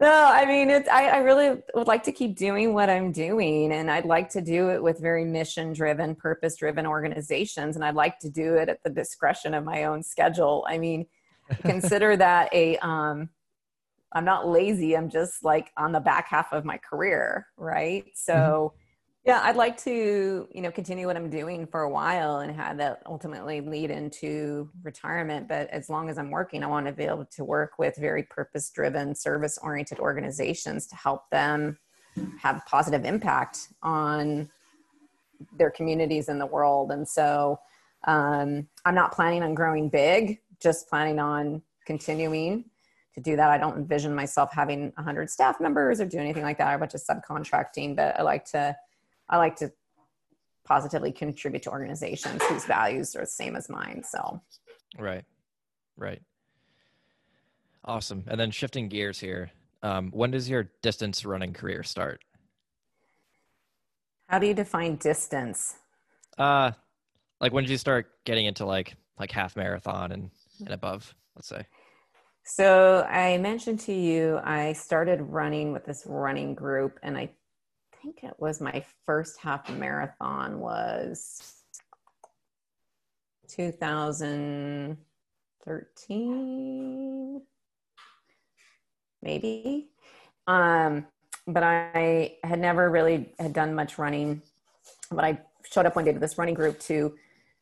no, I mean, it's, I, I really would like to keep doing what I'm doing, and I'd like to do it with very mission driven, purpose driven organizations, and I'd like to do it at the discretion of my own schedule. I mean, consider that a, um, I'm not lazy. I'm just like on the back half of my career, right? So, mm-hmm. yeah, I'd like to, you know, continue what I'm doing for a while and have that ultimately lead into retirement. But as long as I'm working, I want to be able to work with very purpose driven, service oriented organizations to help them have positive impact on their communities in the world. And so um, I'm not planning on growing big, just planning on continuing to do that. I don't envision myself having 100 staff members or do anything like that a bunch of subcontracting, but I like to, I like to positively contribute to organizations whose values are the same as mine. So, right, right. Awesome. And then shifting gears here, um, when does your distance running career start? How do you define distance? Uh, like when did you start getting into like like half marathon and and above? Let's say. So I mentioned to you I started running with this running group, and I think it was my first half marathon was 2013 maybe. Um, but i had never really had done much running but i showed up one day to this running group to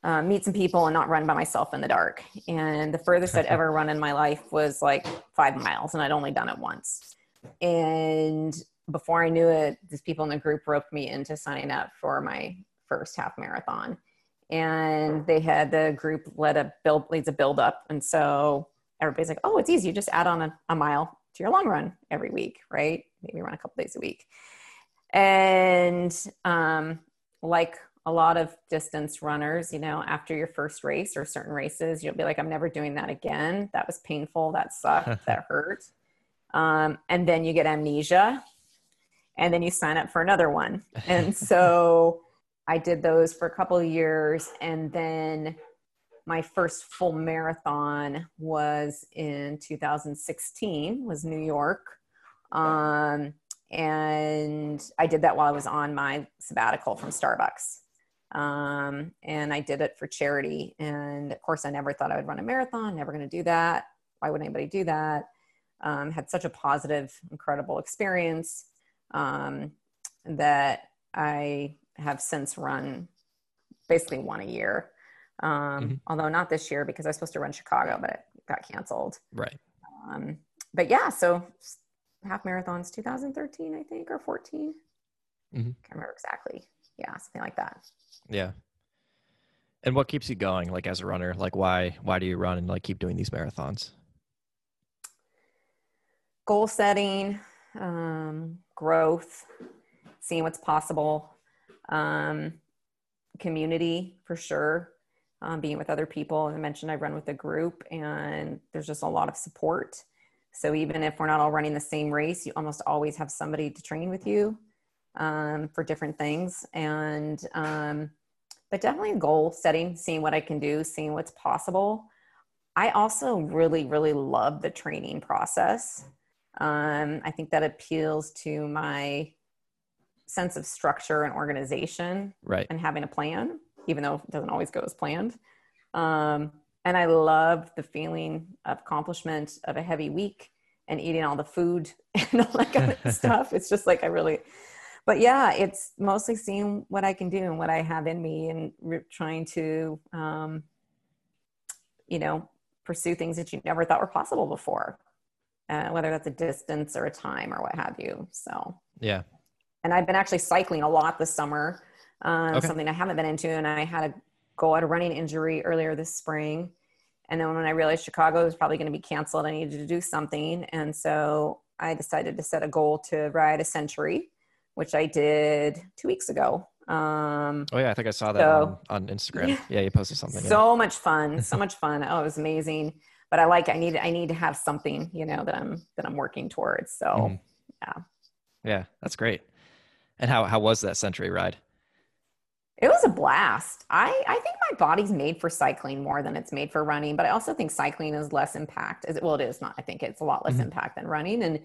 uh, meet some people and not run by myself in the dark and the furthest i'd ever run in my life was like five miles and i'd only done it once and before I knew it, these people in the group roped me into signing up for my first half marathon. And they had the group led a build leads a build up. And so everybody's like, oh, it's easy. You just add on a, a mile to your long run every week, right? Maybe run a couple days a week. And um, like a lot of distance runners, you know, after your first race or certain races, you'll be like, I'm never doing that again. That was painful. That sucked. that hurt. Um, and then you get amnesia and then you sign up for another one. And so I did those for a couple of years. And then my first full marathon was in 2016 was New York. Um, and I did that while I was on my sabbatical from Starbucks. Um, and I did it for charity. And of course, I never thought I would run a marathon, never going to do that. Why would anybody do that? Um, had such a positive, incredible experience um, that I have since run basically one a year. Um, mm-hmm. Although not this year because I was supposed to run Chicago, but it got canceled. Right. Um, but yeah, so half marathons 2013, I think, or 14. Mm-hmm. Can't remember exactly. Yeah, something like that. Yeah. And what keeps you going, like as a runner? Like why why do you run and like keep doing these marathons? Goal setting, um, growth, seeing what's possible, um, community for sure, um, being with other people. As I mentioned, I run with a group and there's just a lot of support. So even if we're not all running the same race, you almost always have somebody to train with you um, for different things. And, um, but definitely goal setting, seeing what I can do, seeing what's possible. I also really, really love the training process. Um, I think that appeals to my sense of structure and organization right. and having a plan, even though it doesn't always go as planned. Um, and I love the feeling of accomplishment of a heavy week and eating all the food and all that kind of stuff. It's just like I really, but yeah, it's mostly seeing what I can do and what I have in me and re- trying to, um, you know, pursue things that you never thought were possible before uh, whether that's a distance or a time or what have you. So, yeah. And I've been actually cycling a lot this summer, um, okay. something I haven't been into. And I had a go at a running injury earlier this spring. And then when I realized Chicago was probably going to be canceled, I needed to do something. And so I decided to set a goal to ride a century, which I did two weeks ago. Um, oh yeah, I think I saw that so, on, on, Instagram. Yeah, yeah you posted something. So yeah. much fun, so much fun. Oh, it was amazing but I like I need I need to have something you know that I'm that I'm working towards. So mm yeah, yeah, that's great. And how how was that century ride? It was a blast. I I think my body's made for cycling more than it's made for running, but I also think cycling is less impact. Is well, it is not. I think it's a lot less mm-hmm. impact than running, and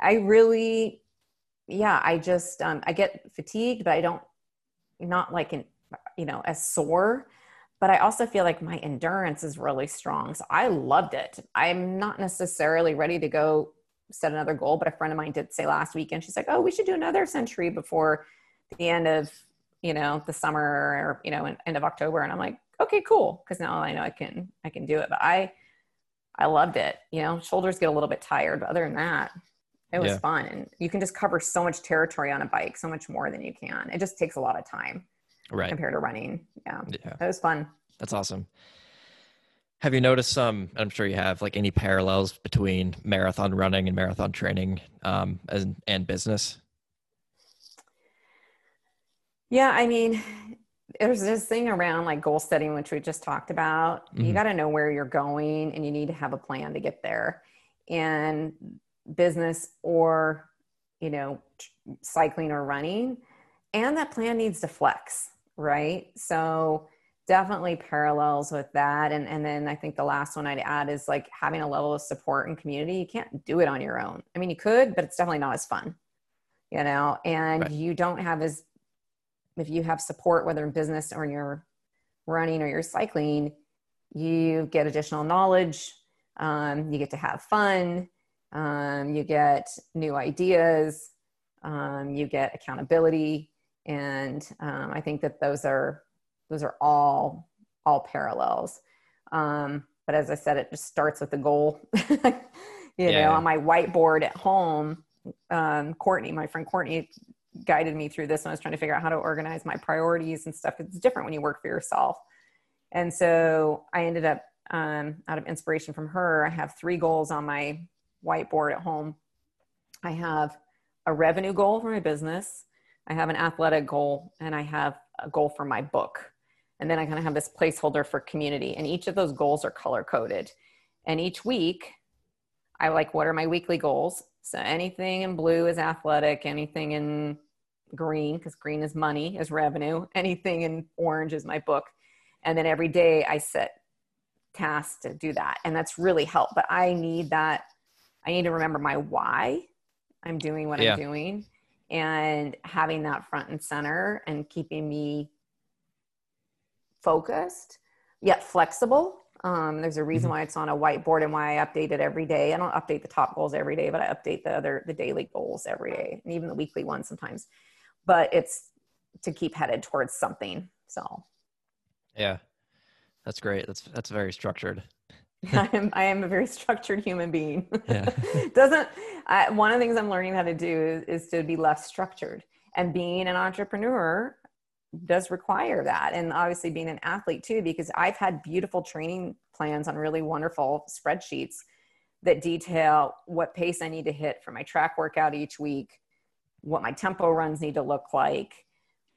I really, yeah, I just um, I get fatigued, but I don't not like an you know as sore but I also feel like my endurance is really strong. So I loved it. I'm not necessarily ready to go set another goal, but a friend of mine did say last weekend, she's like, oh, we should do another century before the end of, you know, the summer or, you know, end of October. And I'm like, okay, cool. Cause now I know I can, I can do it. But I, I loved it. You know, shoulders get a little bit tired, but other than that, it was yeah. fun. And you can just cover so much territory on a bike, so much more than you can. It just takes a lot of time. right compared to running. Yeah. yeah It was fun. that's awesome have you noticed some i'm sure you have like any parallels between marathon running and marathon training um and, and business Yeah, I mean, there's this thing around like goal setting, which we just talked about. You Mhm. got to know where you're going and you need to have a plan to get there. And business or, you know, cycling or running, and that plan needs to flex, right? So, definitely parallels with that. And, and then I think the last one I'd add is like having a level of support and community. You can't do it on your own. I mean, you could, but it's definitely not as fun, you know, and Right. you don't have as if you have support, whether in business or in your running or your cycling, you get additional knowledge. Um, you get to have fun. Um, you get new ideas. Um, you get accountability, and um, I think that those are those are all all parallels. Um, but as I said, it just starts with the goal. you Yeah. know, on my whiteboard at home, um, Courtney, my friend Courtney, guided me through this when I was trying to figure out how to organize my priorities and stuff. It's different when you work for yourself. And so I ended up, um, out of inspiration from her, I have three goals on my whiteboard at home. I have a revenue goal for my business, I have an athletic goal, and I have a goal for my book. And then I kind of have this placeholder for community. And each of those goals are color coded. And each week, I like, what are my weekly goals? So anything in blue is athletic, anything in green, because green is money, is revenue, anything in orange is my book. And then every day I set tasks to do that. And that's really helped. But I need that, I need to remember my why I'm doing what Yeah. I'm doing and having that front and center and keeping me focused yet flexible. Um, there's a reason Mhm. why it's on a whiteboard and why I update it every day. I don't update the top goals every day, but I update the other the daily goals every day and even the weekly ones sometimes. But it's to keep headed towards something. So yeah that's great that's that's very structured I am I am a very structured human being. Yeah. Doesn't I, one of the things I'm learning how to do is, is to be less structured. And being an entrepreneur does require that. And obviously being an athlete too, because I've had beautiful training plans on really wonderful spreadsheets that detail what pace I need to hit for my track workout each week, what my tempo runs need to look like,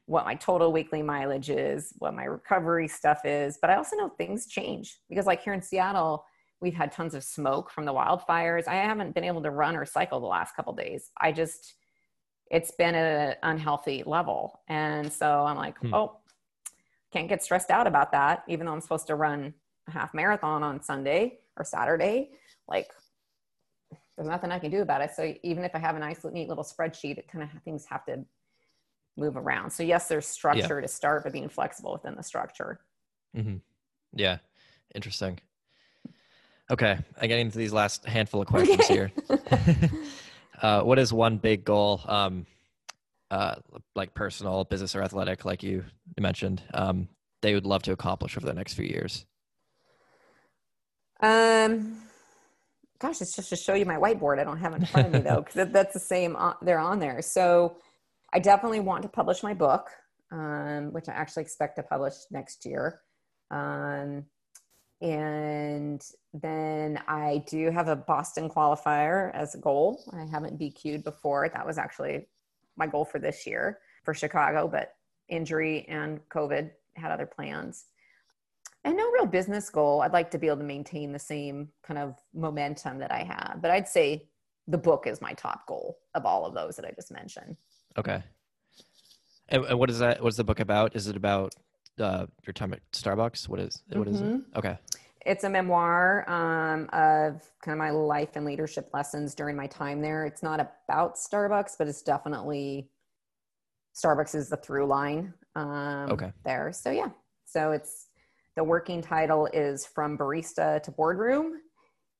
what my total weekly mileage is, what my recovery stuff is. But I also know things change because, like here in Seattle, we've had tons of smoke from the wildfires. I haven't been able to run or cycle the last couple days. I just, it's been at an unhealthy level. And so I'm like, Hmm. oh, can't get stressed out about that, even though I'm supposed to run a half marathon on Sunday or Saturday. Like, there's nothing I can do about it. So even if I have a nice, neat little spreadsheet, it kind of things have to move around. So yes, there's structure to start, but being flexible within the structure. hmm Yeah, interesting. Okay, I get into these last handful of questions Okay. here. uh, what is one big goal, um, uh, like personal, business, or athletic, like you mentioned, um, they would love to accomplish over the next few years? Um, gosh, it's just to show you my whiteboard. I don't have it in front of me though, because that's the same. On, they're on there. So I definitely want to publish my book, um, which I actually expect to publish next year. Um, and then I do have a Boston qualifier as a goal. I haven't BQ'd before. That was actually my goal for this year for Chicago, but injury and COVID had other plans. And no real business goal. I'd like to be able to maintain the same kind of momentum that I have. But I'd say the book is my top goal of all of those that I just mentioned. Okay. And, and what is that? What's the book about? Is it about uh, your time at Starbucks? What is what is it? Okay. It's a memoir um, of kind of my life and leadership lessons during my time there. It's not about Starbucks, but it's definitely Starbucks is the through line um, Okay. there. So yeah, so it's the working title is from barista to boardroom,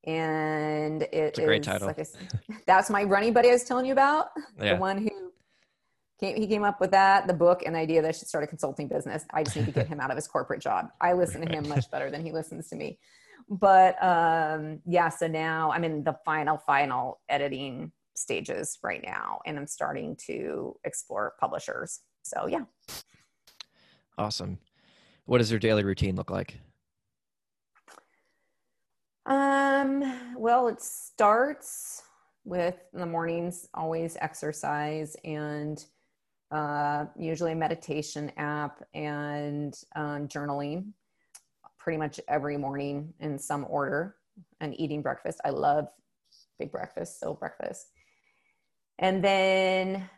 and it It's a great title. like I said, that's my running buddy I was telling you about. Yeah. The one who came, he came up with that, the book, and the idea that I should start a consulting business. I just need to get him out of his corporate job. I listen to him much better than he listens to me. But um, yeah, so now I'm in the final, final editing stages right now, and I'm starting to explore publishers. So yeah, Awesome. What does your daily routine look like? Um, well, it starts with in the mornings, always exercise and uh, usually a meditation app and um, journaling pretty much every morning in some order and eating breakfast. I love big breakfast, so breakfast. And then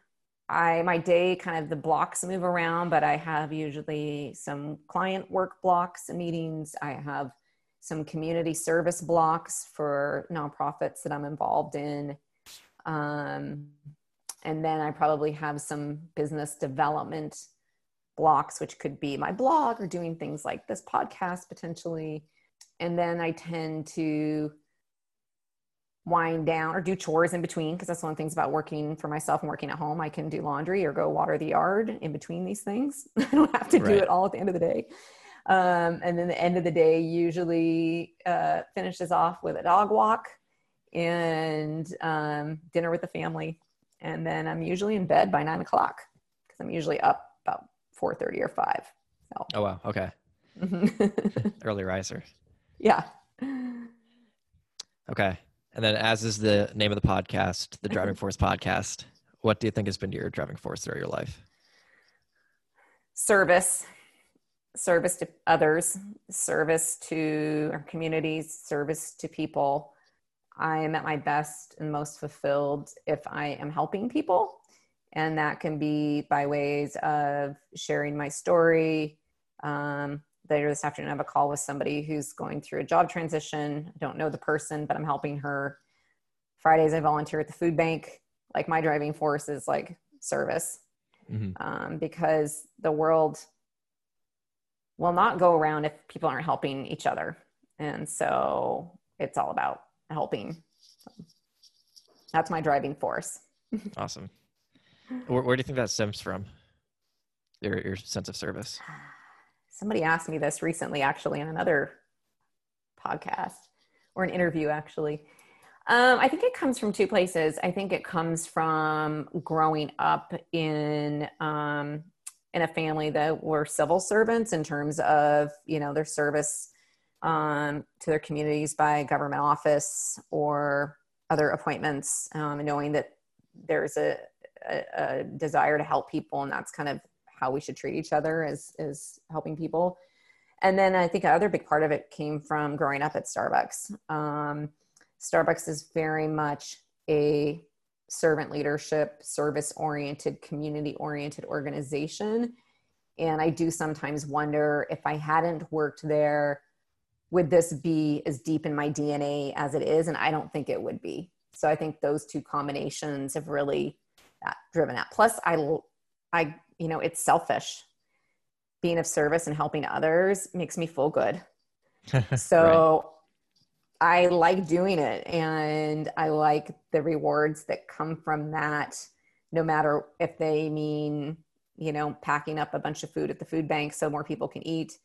I my day kind of the blocks move around, but I have usually some client work blocks and meetings. I have some community service blocks for nonprofits that I'm involved in. Um, and then I probably have some business development blocks, which could be my blog or doing things like this podcast potentially. And then I tend to wind down or do chores in between because that's one of the things about working for myself and working at home. I can do laundry or go water the yard in between these things. I don't have to right. do it all at the end of the day. Um, and then the end of the day usually uh, finishes off with a dog walk and um, dinner with the family. And then I'm usually in bed by nine o'clock because I'm usually up about 4.30 or 5. So. Oh, wow. Okay. Early riser. Yeah. Okay. And then, as is the name of the podcast, the Driving Force Podcast, what do you think has been your driving force throughout your life? Service, service to others, service to our communities, service to people. I am at my best and most fulfilled if I am helping people. And that can be by ways of sharing my story, um, later this afternoon, I have a call with somebody who's going through a job transition. I don't know the person, but I'm helping her. Fridays, I volunteer at the food bank. Like my driving force is like service mm-hmm. um, because the world will not go around if people aren't helping each other. And so it's all about helping. that's my driving force. awesome. Where, where do you think that stems from? Your, your sense of service? somebody asked me this recently, actually, in another podcast or an interview, actually. Um, I think it comes from two places. I think it comes from growing up in um, in a family that were civil servants in terms of you know their service um, to their communities by government office or other appointments, um, knowing that there's a, a, a desire to help people, and that's kind of how we should treat each other as as helping people. And then i think another big part of it came from growing up at starbucks. Um, starbucks is very much a servant leadership service oriented community oriented organization. And i do sometimes wonder if i hadn't worked there would this be as deep in my dna as it is and i don't think it would be so i think those two combinations have really uh, driven that plus i i you know, it's selfish. Being of service and helping others makes me feel good. so right. I like doing it and I like the rewards that come from that, no matter if they mean, you know, packing up a bunch of food at the food bank so more people can eat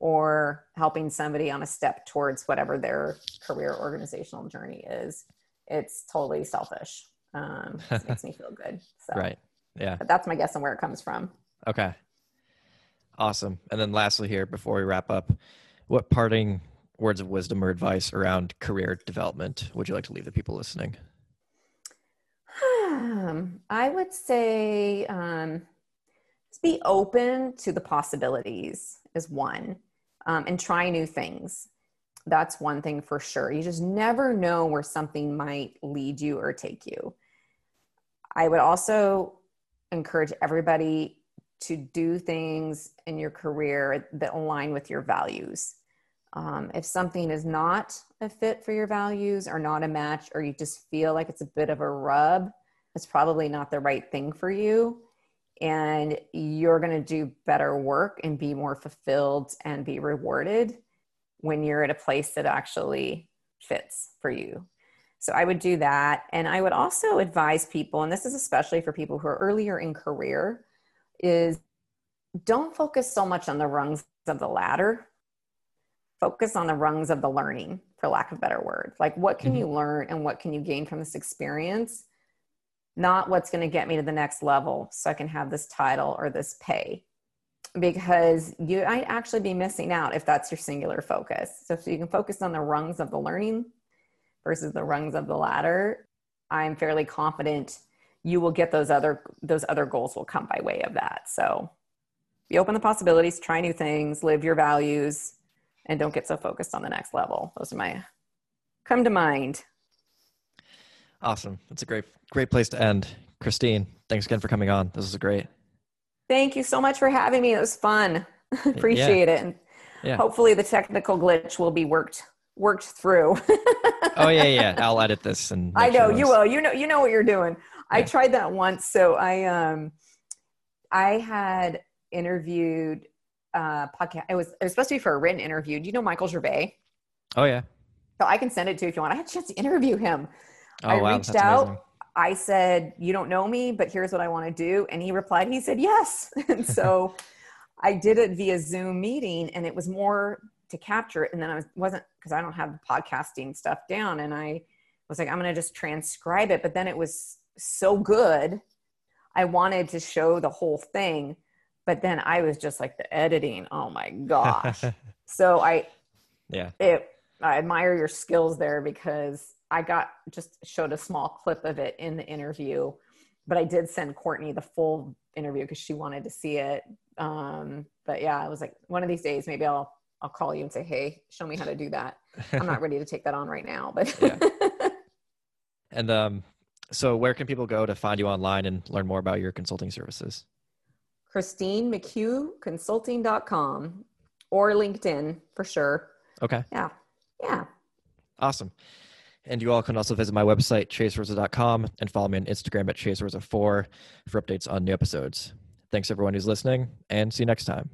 or helping somebody on a step towards whatever their career organizational journey is. It's totally selfish. Um, it makes me feel good. So. Right. Yeah. But that's my guess on where it comes from. Okay. Awesome. And then lastly here, before we wrap up, what parting words of wisdom or advice around career development would you like to leave the people listening? Um, I would say um, be open to the possibilities is one, um, and try new things. That's one thing for sure. You just never know where something might lead you or take you. I would also encourage everybody to do things in your career that align with your values. Um, if something is not a fit for your values or not a match, or you just feel like it's a bit of a rub, it's probably not the right thing for you. And you're going to do better work and be more fulfilled and be rewarded when you're at a place that actually fits for you. So I would do that. And I would also advise people, and this is especially for people who are earlier in career, is don't focus so much on the rungs of the ladder. Focus on the rungs of the learning, for lack of a better word. Like, what can mm-hmm. you learn and what can you gain from this experience? Not what's going to get me to the next level so I can have this title or this pay. because you might actually be missing out if that's your singular focus. So if you can focus on the rungs of the learning versus the rungs of the ladder, I'm fairly confident you will get those other those other goals will come by way of that. So be open to possibilities, try new things, live your values, and don't get so focused on the next level. Those are my come to mind. Awesome. That's a great great place to end. Christine, thanks again for coming on. This was great. Thank you so much for having me. It was fun. Appreciate yeah. it. And yeah. hopefully the technical glitch will be worked worked through. oh yeah, yeah. I'll edit this and I know sure you will. You know you know what you're doing. Yeah. I tried that once. So I um I had interviewed uh podcast it was it was supposed to be for a written interview. Do you know Michael Gervais? Oh yeah. So I can send it to you if you want. I had a chance to interview him. Oh, I wow, reached out. Amazing. I said, You don't know me, but here's what I want to do. And he replied, He said, Yes. and so I did it via Zoom meeting, and it was more to capture it. And then I was, wasn't because I don't have the podcasting stuff down. And I was like, I'm going to just transcribe it. But then it was so good. I wanted to show the whole thing. But then I was just like the editing. Oh my gosh. so I, yeah, it, I admire your skills there because I got just showed a small clip of it in the interview, but I did send Courtney the full interview because she wanted to see it. Um, but yeah, I was like, one of these days, maybe I'll I'll call you and say, hey, show me how to do that. I'm not ready to take that on right now, but. yeah. And um, so, where can people go to find you online and learn more about your consulting services? Christine McHugh Consulting.com or LinkedIn for sure. Okay. Yeah. Yeah. Awesome. And you all can also visit my website, chaserosa.com, and follow me on Instagram at chaserosa4 for updates on new episodes. Thanks everyone who's listening, and see you next time.